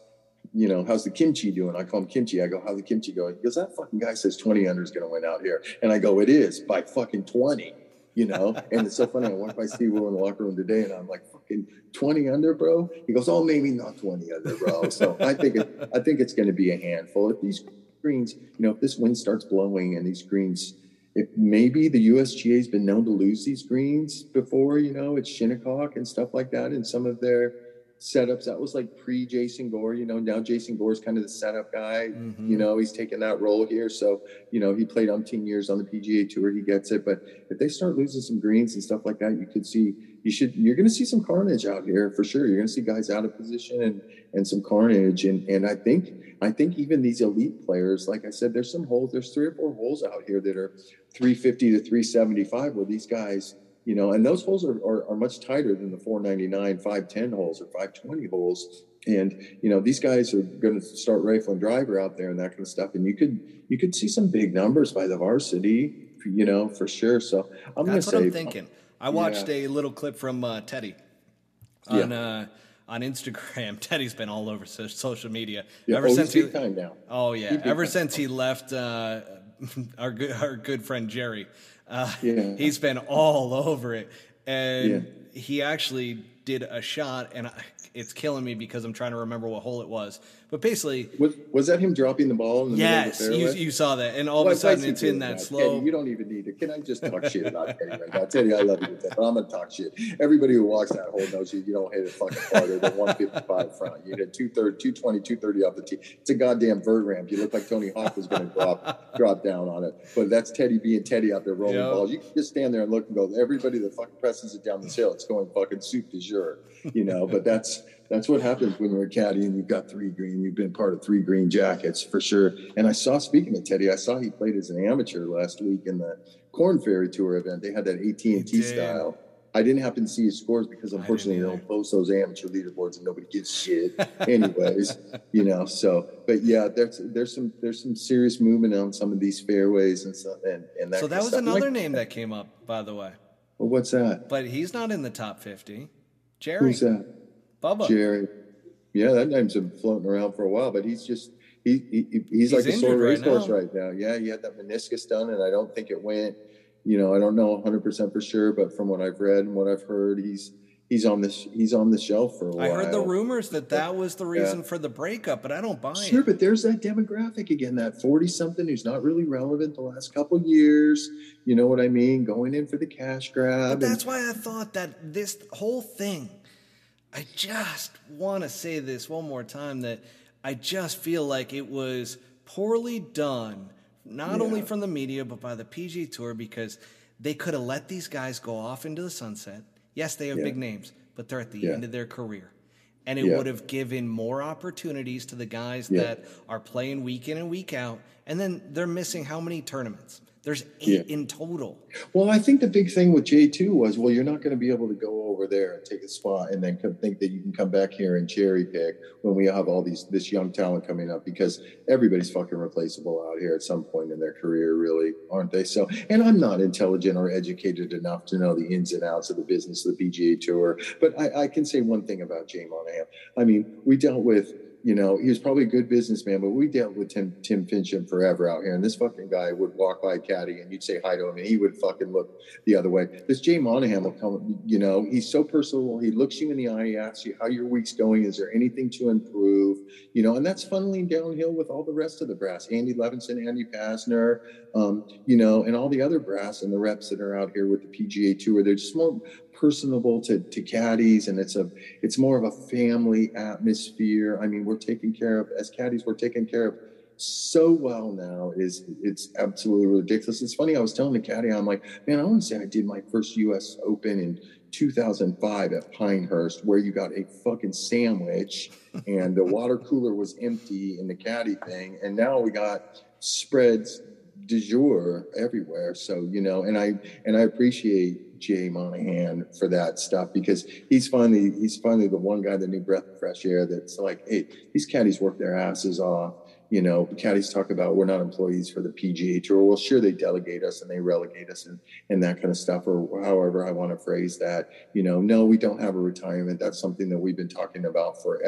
you know, how's the kimchi doing? I call him kimchi. I go, how's the kimchi going? He goes, that fucking guy says 20 under is going to win out here. And I go, it is by fucking 20, you know? *laughs* and it's so funny. I walked by Steve Will in the locker room today and I'm like, fucking 20 under, bro. He goes, oh, maybe not 20 under, bro. So I think, it, *laughs* I think it's going to be a handful. If these greens, you know, if this wind starts blowing and these greens, if maybe the USGA has been known to lose these greens before, you know, it's Shinnecock and stuff like that in some of their – setups. That was like pre Jason Gore, you know. Now Jason Gore's kind of the setup guy. Mm-hmm. You know, he's taking that role here. So, you know, he played umpteen years on the PGA tour. He gets it. But if they start losing some greens and stuff like that, you could see you should you're gonna see some carnage out here for sure. You're gonna see guys out of position and and some carnage. And and I think I think even these elite players, like I said, there's some holes, there's three or four holes out here that are 350 to 375 where these guys you know, and those holes are, are, are, much tighter than the 499, 510 holes or 520 holes. And, you know, these guys are going to start rifling driver out there and that kind of stuff. And you could, you could see some big numbers by the varsity, you know, for sure. So I'm going to say, I'm thinking. I watched yeah. a little clip from uh, Teddy on, yeah. uh, on Instagram. *laughs* Teddy's been all over social media yeah. ever oh, since he, now. Oh yeah, ever since he left uh, *laughs* our good our good friend Jerry. Uh, yeah. *laughs* He's been all over it, and yeah. he actually did a shot, and I, it's killing me because I'm trying to remember what hole it was. But basically, was, was that him dropping the ball? In the yes, middle of the you, you saw that, and all well, of a sudden it's in that, that slow. Teddy, you don't even need to. Can I just talk shit about Teddy right now? Teddy, I love you, but I'm gonna talk shit. Everybody who walks that hole knows you. You don't hit a fucking farther than 155 front. You hit 230, 220, 230 off the tee. It's a goddamn vert ramp. You look like Tony Hawk was gonna drop *laughs* drop down on it. But that's Teddy being Teddy out there rolling yep. balls. You can just stand there and look and go. Everybody that fucking presses it down this hill, it's going fucking soup de jour. You know, but that's that's what happens when you're a caddy and you've got three green. You've been part of three green jackets for sure. And I saw, speaking of Teddy, I saw he played as an amateur last week in the Korn Ferry Tour event. They had that AT and T style. I didn't happen to see his scores because unfortunately they don't post those amateur leaderboards and nobody gives *laughs* shit, anyways. you know, so but yeah, there's there's some there's some serious movement on some of these fairways and stuff. And, and that so that was stuff. another like, name that *laughs* came up, by the way. Well, what's that? But he's not in the top fifty. Jerry. Who's that? Bubba. Jerry. Yeah, that name's been floating around for a while, but he's just he, he he's, he's, like a sore racehorse right, right now. Yeah, he had that meniscus done, and I don't think it went. You know, I don't know 100 percent for sure, but from what I've read and what I've heard, he's he's on this he's on the shelf for a while. I heard the rumors that that was the reason yeah. for the breakup, but I don't buy sure, it. Sure, but there's that demographic again, that 40 something who's not really relevant the last couple years. You know what I mean? Going in for the cash grab. But that's and, why I thought that this whole thing I just want to say this one more time that I just feel like it was poorly done, not yeah. only from the media, but by the PG Tour, because they could have let these guys go off into the sunset. Yes, they have yeah. big names, but they're at the yeah. end of their career. And it would have given more opportunities to the guys that are playing week in and week out. And then they're missing how many tournaments? There's eight yeah. in total. Well, I think the big thing with J2 was, well, you're not going to be able to go over there and take a spot and then think that you can come back here and cherry pick when we have all these this young talent coming up because everybody's fucking replaceable out here at some point in their career, really, aren't they? So, and I'm not intelligent or educated enough to know the ins and outs of the business of the PGA Tour, but I, I can say one thing about Jay Monahan. I mean, we dealt with you know, he was probably a good businessman, but we dealt with Tim Tim Finchem forever out here. And this fucking guy would walk by caddy and you'd say hi to him and he would fucking look the other way. This Jay Monahan will come, you know, he's so personal. He looks you in the eye, he asks you how your week's going. Is there anything to improve? You know, and that's funneling downhill with all the rest of the brass. Andy Levinson, Andy Pazder, um, you know, and all the other brass and the reps that are out here with the PGA Tour. They're just more personable to, to caddies and it's a it's more of a family atmosphere. I mean we're taken care of as caddies we're taken care of so well now is it's absolutely ridiculous. It's funny i was telling the caddy i'm like man i want to say i did my first us open in 2005 at pinehurst where you got a fucking sandwich and the water *laughs* cooler was empty in the caddy thing and now we got spreads du jour everywhere. So you know and i and i appreciate Jay Monahan for that stuff because he's finally he's finally the one guy that knew breath of fresh air that's like, hey, these caddies work their asses off. You know, caddies talk about we're not employees for the PGA Tour. Well, sure, they delegate us and they relegate us and, and that kind of stuff, or however I want to phrase that. You know, no, we don't have a retirement. That's something that we've been talking about for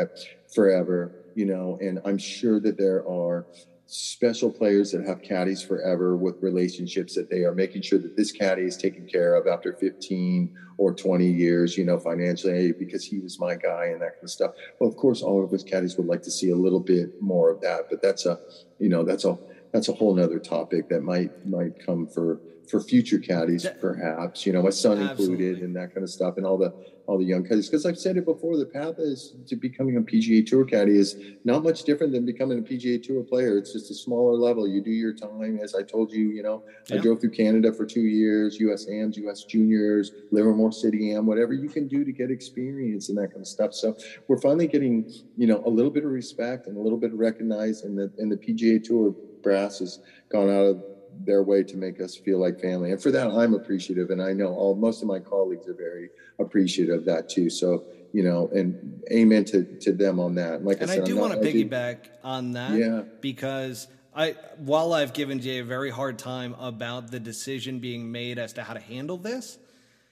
forever. You know, and I'm sure that there are special players that have caddies forever with relationships that they are making sure that this caddy is taken care of after 15 or 20 years, you know, financially, because he was my guy and that kind of stuff. Well, of course, all of us caddies would like to see a little bit more of that, but that's a, you know, that's a, that's a whole nother topic that might, might come for, for future caddies, perhaps, you know, my son Absolutely. included and that kind of stuff and all the, all the young caddies. Because I've said it before, the path is to becoming a PGA Tour caddy is not much different than becoming a PGA Tour player. It's just a smaller level. You do your time, as I told you. You know, yeah. I drove through Canada for two years, U.S. AMs, U.S. Juniors, Livermore City Am, whatever you can do to get experience and that kind of stuff. So we're finally getting, you know, a little bit of respect and a little bit of recognized, and the and the PGA Tour brass has gone out of their way to make us feel like family. And for that, I'm appreciative. And I know all most of my colleagues are very appreciative of that too. So, you know, and amen to, to them on that. Like and I, said, I do want to piggyback do, on that yeah. because I, while I've given Jay a very hard time about the decision being made as to how to handle this,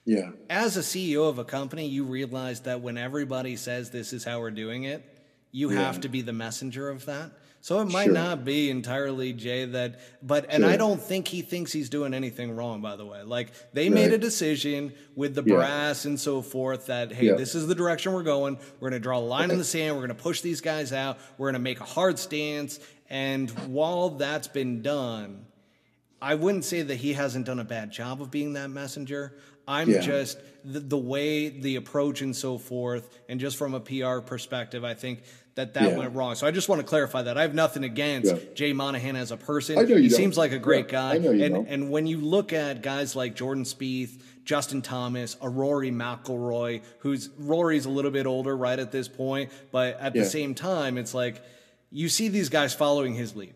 yeah. As a CEO of a company, you realize that when everybody says this is how we're doing it, you yeah. have to be the messenger of that. So it might sure. not be entirely Jay that, but, and sure. I don't think he thinks he's doing anything wrong, by the way. Like they right. made a decision with the yeah. brass and so forth that, hey, yeah. this is the direction we're going. We're going to draw a line okay. in the sand. We're going to push these guys out. We're going to make a hard stance. And while that's been done, I wouldn't say that he hasn't done a bad job of being that messenger. I'm yeah. just the, the, way, the approach, and so forth, and just from a PR perspective, I think that that yeah. went wrong. So I just want to clarify that. I have nothing against yeah. Jay Monahan as a person. he don't. seems like a great guy. and don't. and when you look at guys like Jordan Spieth, Justin Thomas, a Rory McIlroy, who's Rory's a little bit older right at this point, but at the same time, it's like you see these guys following his lead.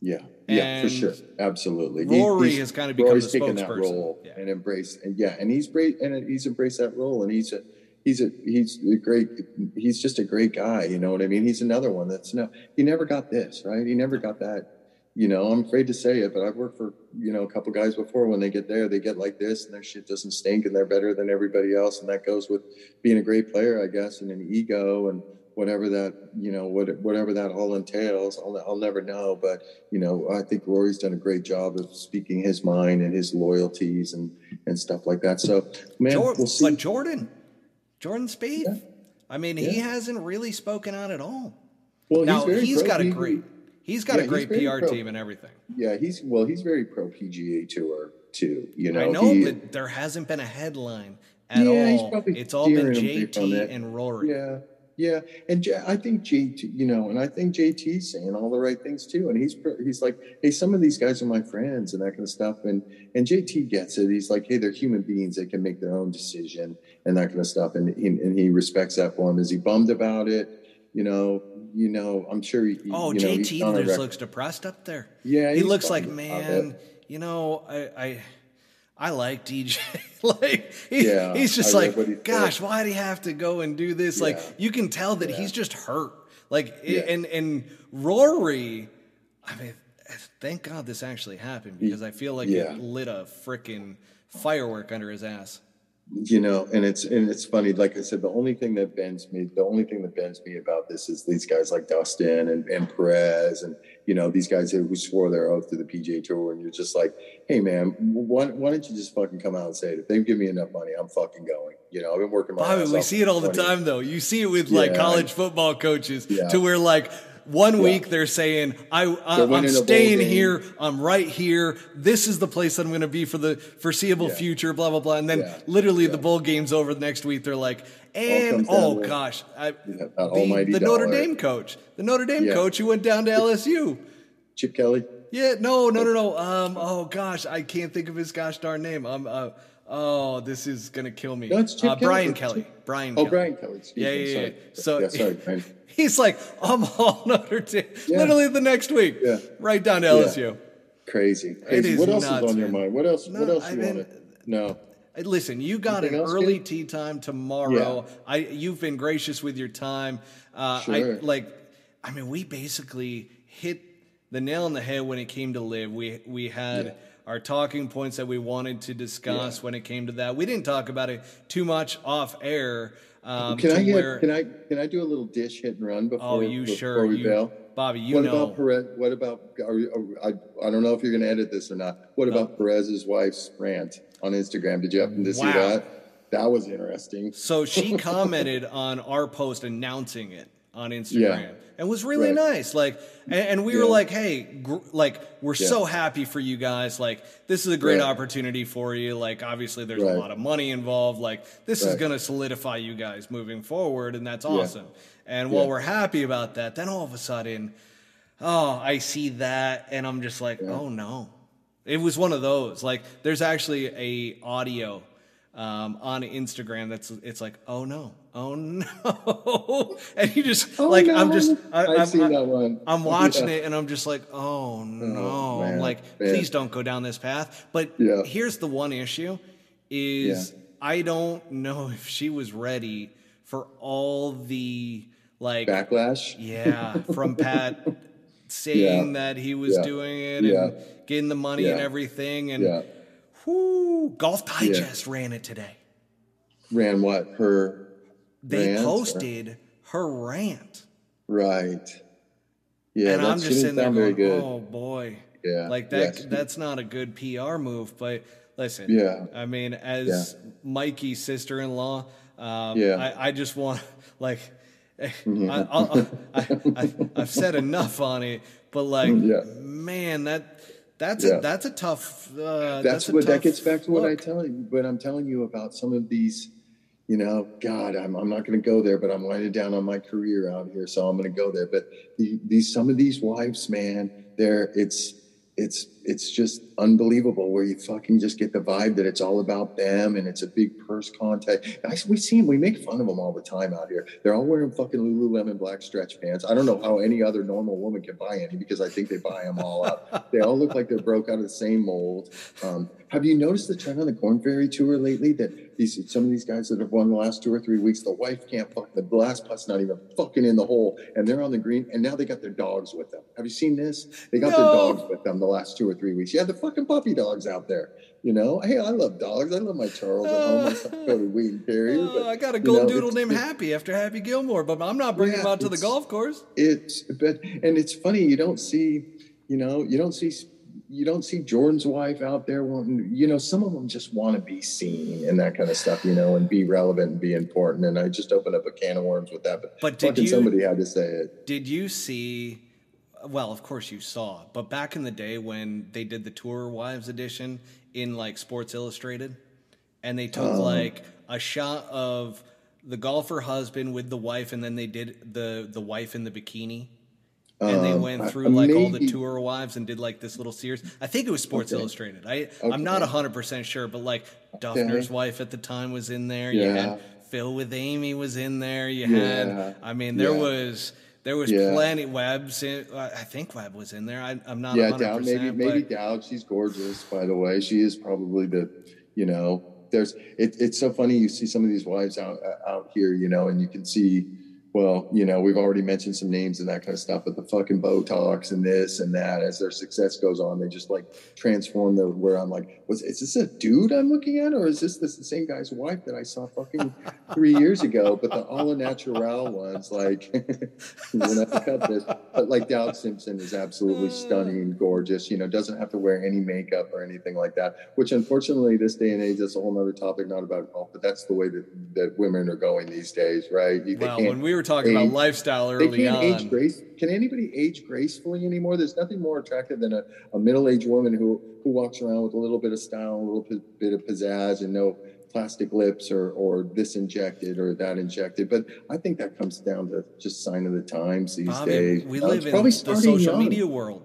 Yeah, yeah, and for sure, absolutely. Rory he, has kind of become Rory's the spokesperson that role yeah. and embraced, and yeah, and he's great, and he's embraced that role, and he's a he's a he's a great he's just a great guy. You know what I mean? He's another one that's no, he never got this right. He never got that. You know, I'm afraid to say it, but I've worked for you know a couple guys before. When they get there, they get like this, and their shit doesn't stink, and they're better than everybody else, and that goes with being a great player, I guess, and an ego and whatever that you know what, whatever that all entails I'll, I'll never know but you know i think rory's done a great job of speaking his mind and his loyalties and and stuff like that so man Jordan, we'll see. but jordan jordan Spieth. Yeah. i mean yeah. he hasn't really spoken out at all. Well now he's, he's got a great he's got yeah, a great pr pro, team and everything. Yeah he's well he's very pro pga tour too you know i know? he, but there hasn't been a headline at all. it's all been jt and rory. Yeah yeah, and J- I think JT, you know, and I think JT's saying all the right things too. And he's he's like, hey, some of these guys are my friends and that kind of stuff. And and JT gets it. He's like, hey, they're human beings. They can make their own decision and that kind of stuff. And he, and he respects that for him. Is he bummed about it? You know, you know, I'm sure. He, oh, you know, JT just looks depressed up there. Yeah, he looks like man. You know, I, I I like DJ. *laughs* like he, yeah, he's just I like, gosh, why did he have to go and do this? Yeah. Like you can tell that yeah. he's just hurt. Like and and Rory, I mean, thank God this actually happened because I feel like it lit a freaking firework under his ass. you know and it's and it's funny like i said the only thing that bends me the only thing that bends me about this is these guys like dustin and, and perez and you know these guys who swore their oath to the pga tour and you're just like hey man why, why don't you just fucking come out and say it if they give me enough money i'm fucking going you know i've been working my Bobby, we see it all the time though you see it with like Yeah. college football coaches Yeah. to where like one Yeah. week they're saying I, I They're I'm winning a bowl staying here I'm right here this is the place that I'm going to be for the foreseeable Yeah. future blah blah blah and then Yeah. literally the bowl game's over the next week they're like and oh gosh I, the, the Notre. Dame coach the Notre Dame coach who went down to LSU chip kelly Yeah, no, no, no, no. Um, oh gosh, I can't think of his gosh darn name. Um, uh, oh, this is gonna kill me. No, it's Chip uh, Kelly. Brian It's Kelly. Chip- Brian. oh Kelly. brian kelly excuse Yeah, me yeah, yeah. sorry. So yeah, sorry *laughs* Brian. he's like, I'm all Notre Dame. Yeah. Literally the next week, Yeah. right down to LSU. crazy crazy is what else nuts, is on your mind what else No, what else I you mean- want to no Listen, you got Anything an early dude? tea time tomorrow. I you've been gracious with your time. Uh, I Sure. like. I mean, we basically hit the nail on the head when it came to LIV. We we had. Our talking points that we wanted to discuss Yeah. when it came to that. We didn't talk about it too much off air. Um, Can I get, where- can I can I do a little dish hit and run before, Oh, you before sure? we You, bail? Bobby, you know what know. about Perez? What about? Are you, are, I I don't know if you're going to edit this or not. What about Perez's wife's rant on Instagram? Did you happen to see Wow. that? That was interesting. So she *laughs* commented on our post announcing it on Instagram Yeah. And was really Right. nice. Like, and, and we were like, hey, gr- like, we're Yeah. so happy for you guys. Like, this is a great Right. opportunity for you. Like, obviously, there's a lot of money involved. Like, this is going to solidify you guys moving forward, and that's awesome. And while we're happy about that, then all of a sudden, oh, I see that, and I'm just like, oh no. It was one of those. Like, there's actually a audio um, on Instagram that's it's like, oh no, oh no, *laughs* and you just Oh, like I'm just I, I've I'm, seen I'm- that one. I'm watching Yeah. it and I'm just like, oh no, oh, I'm man, like, man. please don't go down this path. But Yeah. here's the one issue: is Yeah. I don't know if she was ready for all the like Backlash. yeah, from Pat *laughs* saying that he was doing it and getting the money and everything. And Yeah. whoo, Golf Digest ran it today. Ran what? Her. They rant, or- posted her rant. Right. Yeah. and I'm just sitting there very going, good. oh boy. Yeah, Like that yes. that's not a good PR move. But listen, Yeah. I mean, as Mikey's sister in law, um, Yeah. I, I just want *laughs* like Mm-hmm. I, I'll, I, I've said enough on it, but like, *laughs* Yeah. man, that that's Yeah. a that's a tough. Uh, that's a what that tough gets back to what I look. tell you. But I'm telling you about some of these, you know, God, I'm, I'm not going to go there, but I'm winding down on my career out here, so I'm going to go there. But the, these some of these wives, man, they're it's it's it's just unbelievable where you fucking just get the vibe that it's all about them and it's a big purse contact. I, we see them, we make fun of them all the time out here. They're all wearing fucking Lululemon black stretch pants. I don't know how any other normal woman can buy any because I think they buy them all up. *laughs* they all look like they're broke out of the same mold. Um, have you noticed the trend on the Korn Ferry tour lately that these some of these guys that have won the last two or three weeks, the wife can't fuck the last putt's not even fucking in the hole, and they're on the green, and now they got their dogs with them. Have you seen this? They got No. their dogs with them the last two or three weeks. Yeah, the fucking puppy dogs out there. You know, hey, I love dogs. I love my Charles at home. I uh, go to Wheaten Terrier. Oh, but, uh, I got a you golden know, doodle named Happy after Happy Gilmore, but I'm not bringing Yeah, him out to the golf course. it's but and it's funny you don't see you know you don't see you don't see jordan's wife out there wanting you know some of them just want to be seen and that kind of stuff you know and be relevant and be important and i just opened up a can of worms with that but, But did fucking you- somebody had to say it Did you see? Well, of course you saw, but back in the day when they did the Tour Wives edition in like Sports Illustrated, and they took Oh. like a shot of the golfer husband with the wife, and then they did the the wife in the bikini, and they Um, went I- through like all the tour wives and did like this little series. I think it was Sports Okay. Illustrated. I I'm not Okay. hundred percent sure, but like Duffner's Okay. wife at the time was in there. You Yeah. had Phil with Amy was in there. You Yeah. had I mean there Yeah. was there was Yeah. plenty. Webb's in, I think Webb was in there. I, I'm not yeah 100%. Dowd, maybe maybe Dowd. she's gorgeous by the way she is probably the you know there's it, it's so funny you see some of these wives out out here you know and you can see well, you know, we've already mentioned some names and that kind of stuff, but the fucking Botox and this and that, as their success goes on, they just like transform the where I'm like, was is this a dude I'm looking at, or is this, this the same guy's wife that I saw fucking *laughs* three years ago? But the all natural ones, like, *laughs* cut this, but like Dowd Simpson is absolutely mm. stunning, gorgeous. You know, doesn't have to wear any makeup or anything like that. Which unfortunately, this day and age, that's a whole other topic, not about golf, but that's the way that that women are going these days, right? You, well, when we were talking age, about lifestyle early they can't on. Age grace, can anybody age gracefully anymore? There's nothing more attractive than a, a middle-aged woman who who walks around with a little bit of style, a little bit of pizzazz, and no plastic lips or or this injected or that injected. But I think that comes down to just sign of the times these Bobby, days. We live in the social young. media world.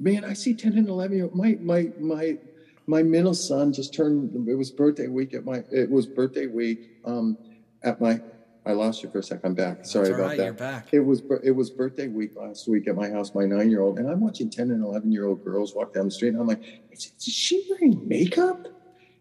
Man, I see 10 and 11 year my my my my middle son just turned it was birthday week at my it was birthday week um at my I lost you for a second. I'm back. Sorry about right, that. You're back. It was it was birthday week last week at my house. My nine year old and I'm watching ten and eleven year old girls walk down the street, and I'm like, is, is she wearing makeup?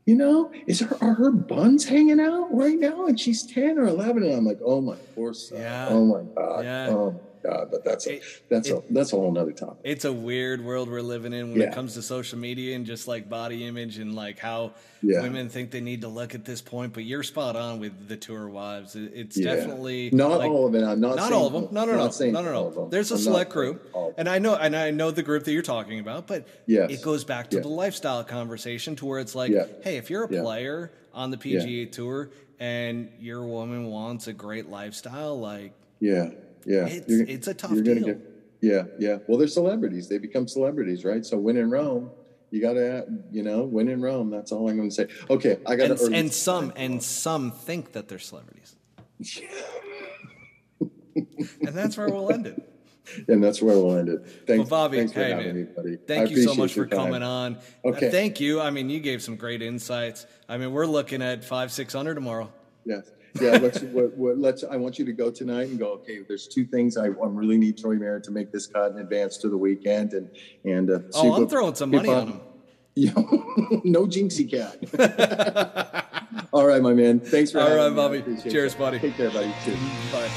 You know, is her are her buns hanging out right now? And she's ten or eleven, and I'm like, oh my poor son. Yeah. Oh my god. Yeah. Oh God, but that's a, it, that's it, a that's a whole nother topic. It's a weird world we're living in when yeah. it comes to social media and just like body image and like how yeah. women think they need to look at this point. But you're spot on with the tour wives. It's yeah. definitely not like, all of it. I'm not not all of them. No, no, no, no, no, no. There's a I'm select group, and I know and I know the group that you're talking about. But yes. it goes back to the lifestyle conversation to where it's like, hey, if you're a player on the PGA Tour and your woman wants a great lifestyle, like yeah yeah, it's, it's a tough deal. Get, yeah, yeah. Well, they're celebrities. They become celebrities, right? So when in Rome, you gotta, you know, when in Rome. That's all I'm going to say. Okay, I got to. And, and some and some think that they're celebrities. and that's where we'll end it. *laughs* And that's where we'll end it. Thanks, well, Bobby, thanks hey, man, me, buddy. Thank you so much for time. coming on. Okay. Uh, thank you. I mean, you gave some great insights. I mean, we're looking at five, six hundred tomorrow. Yes yeah, let's what, what, let's. I want you to go tonight and go. Okay, there's two things I, I really need Troy Merritt to make this cut in advance to the weekend, and and uh, oh, I'm throwing some money on him. *laughs* Yeah, no jinxie cat. *laughs* All right, my man. Thanks for all right, Bobby. Cheers, that. buddy. Take care, buddy. Cheers. Bye.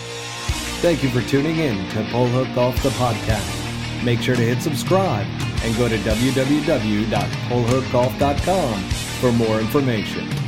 Thank you for tuning in to Pull Hook Golf the podcast. Make sure to hit subscribe and go to www.pullhookgolf.com for more information.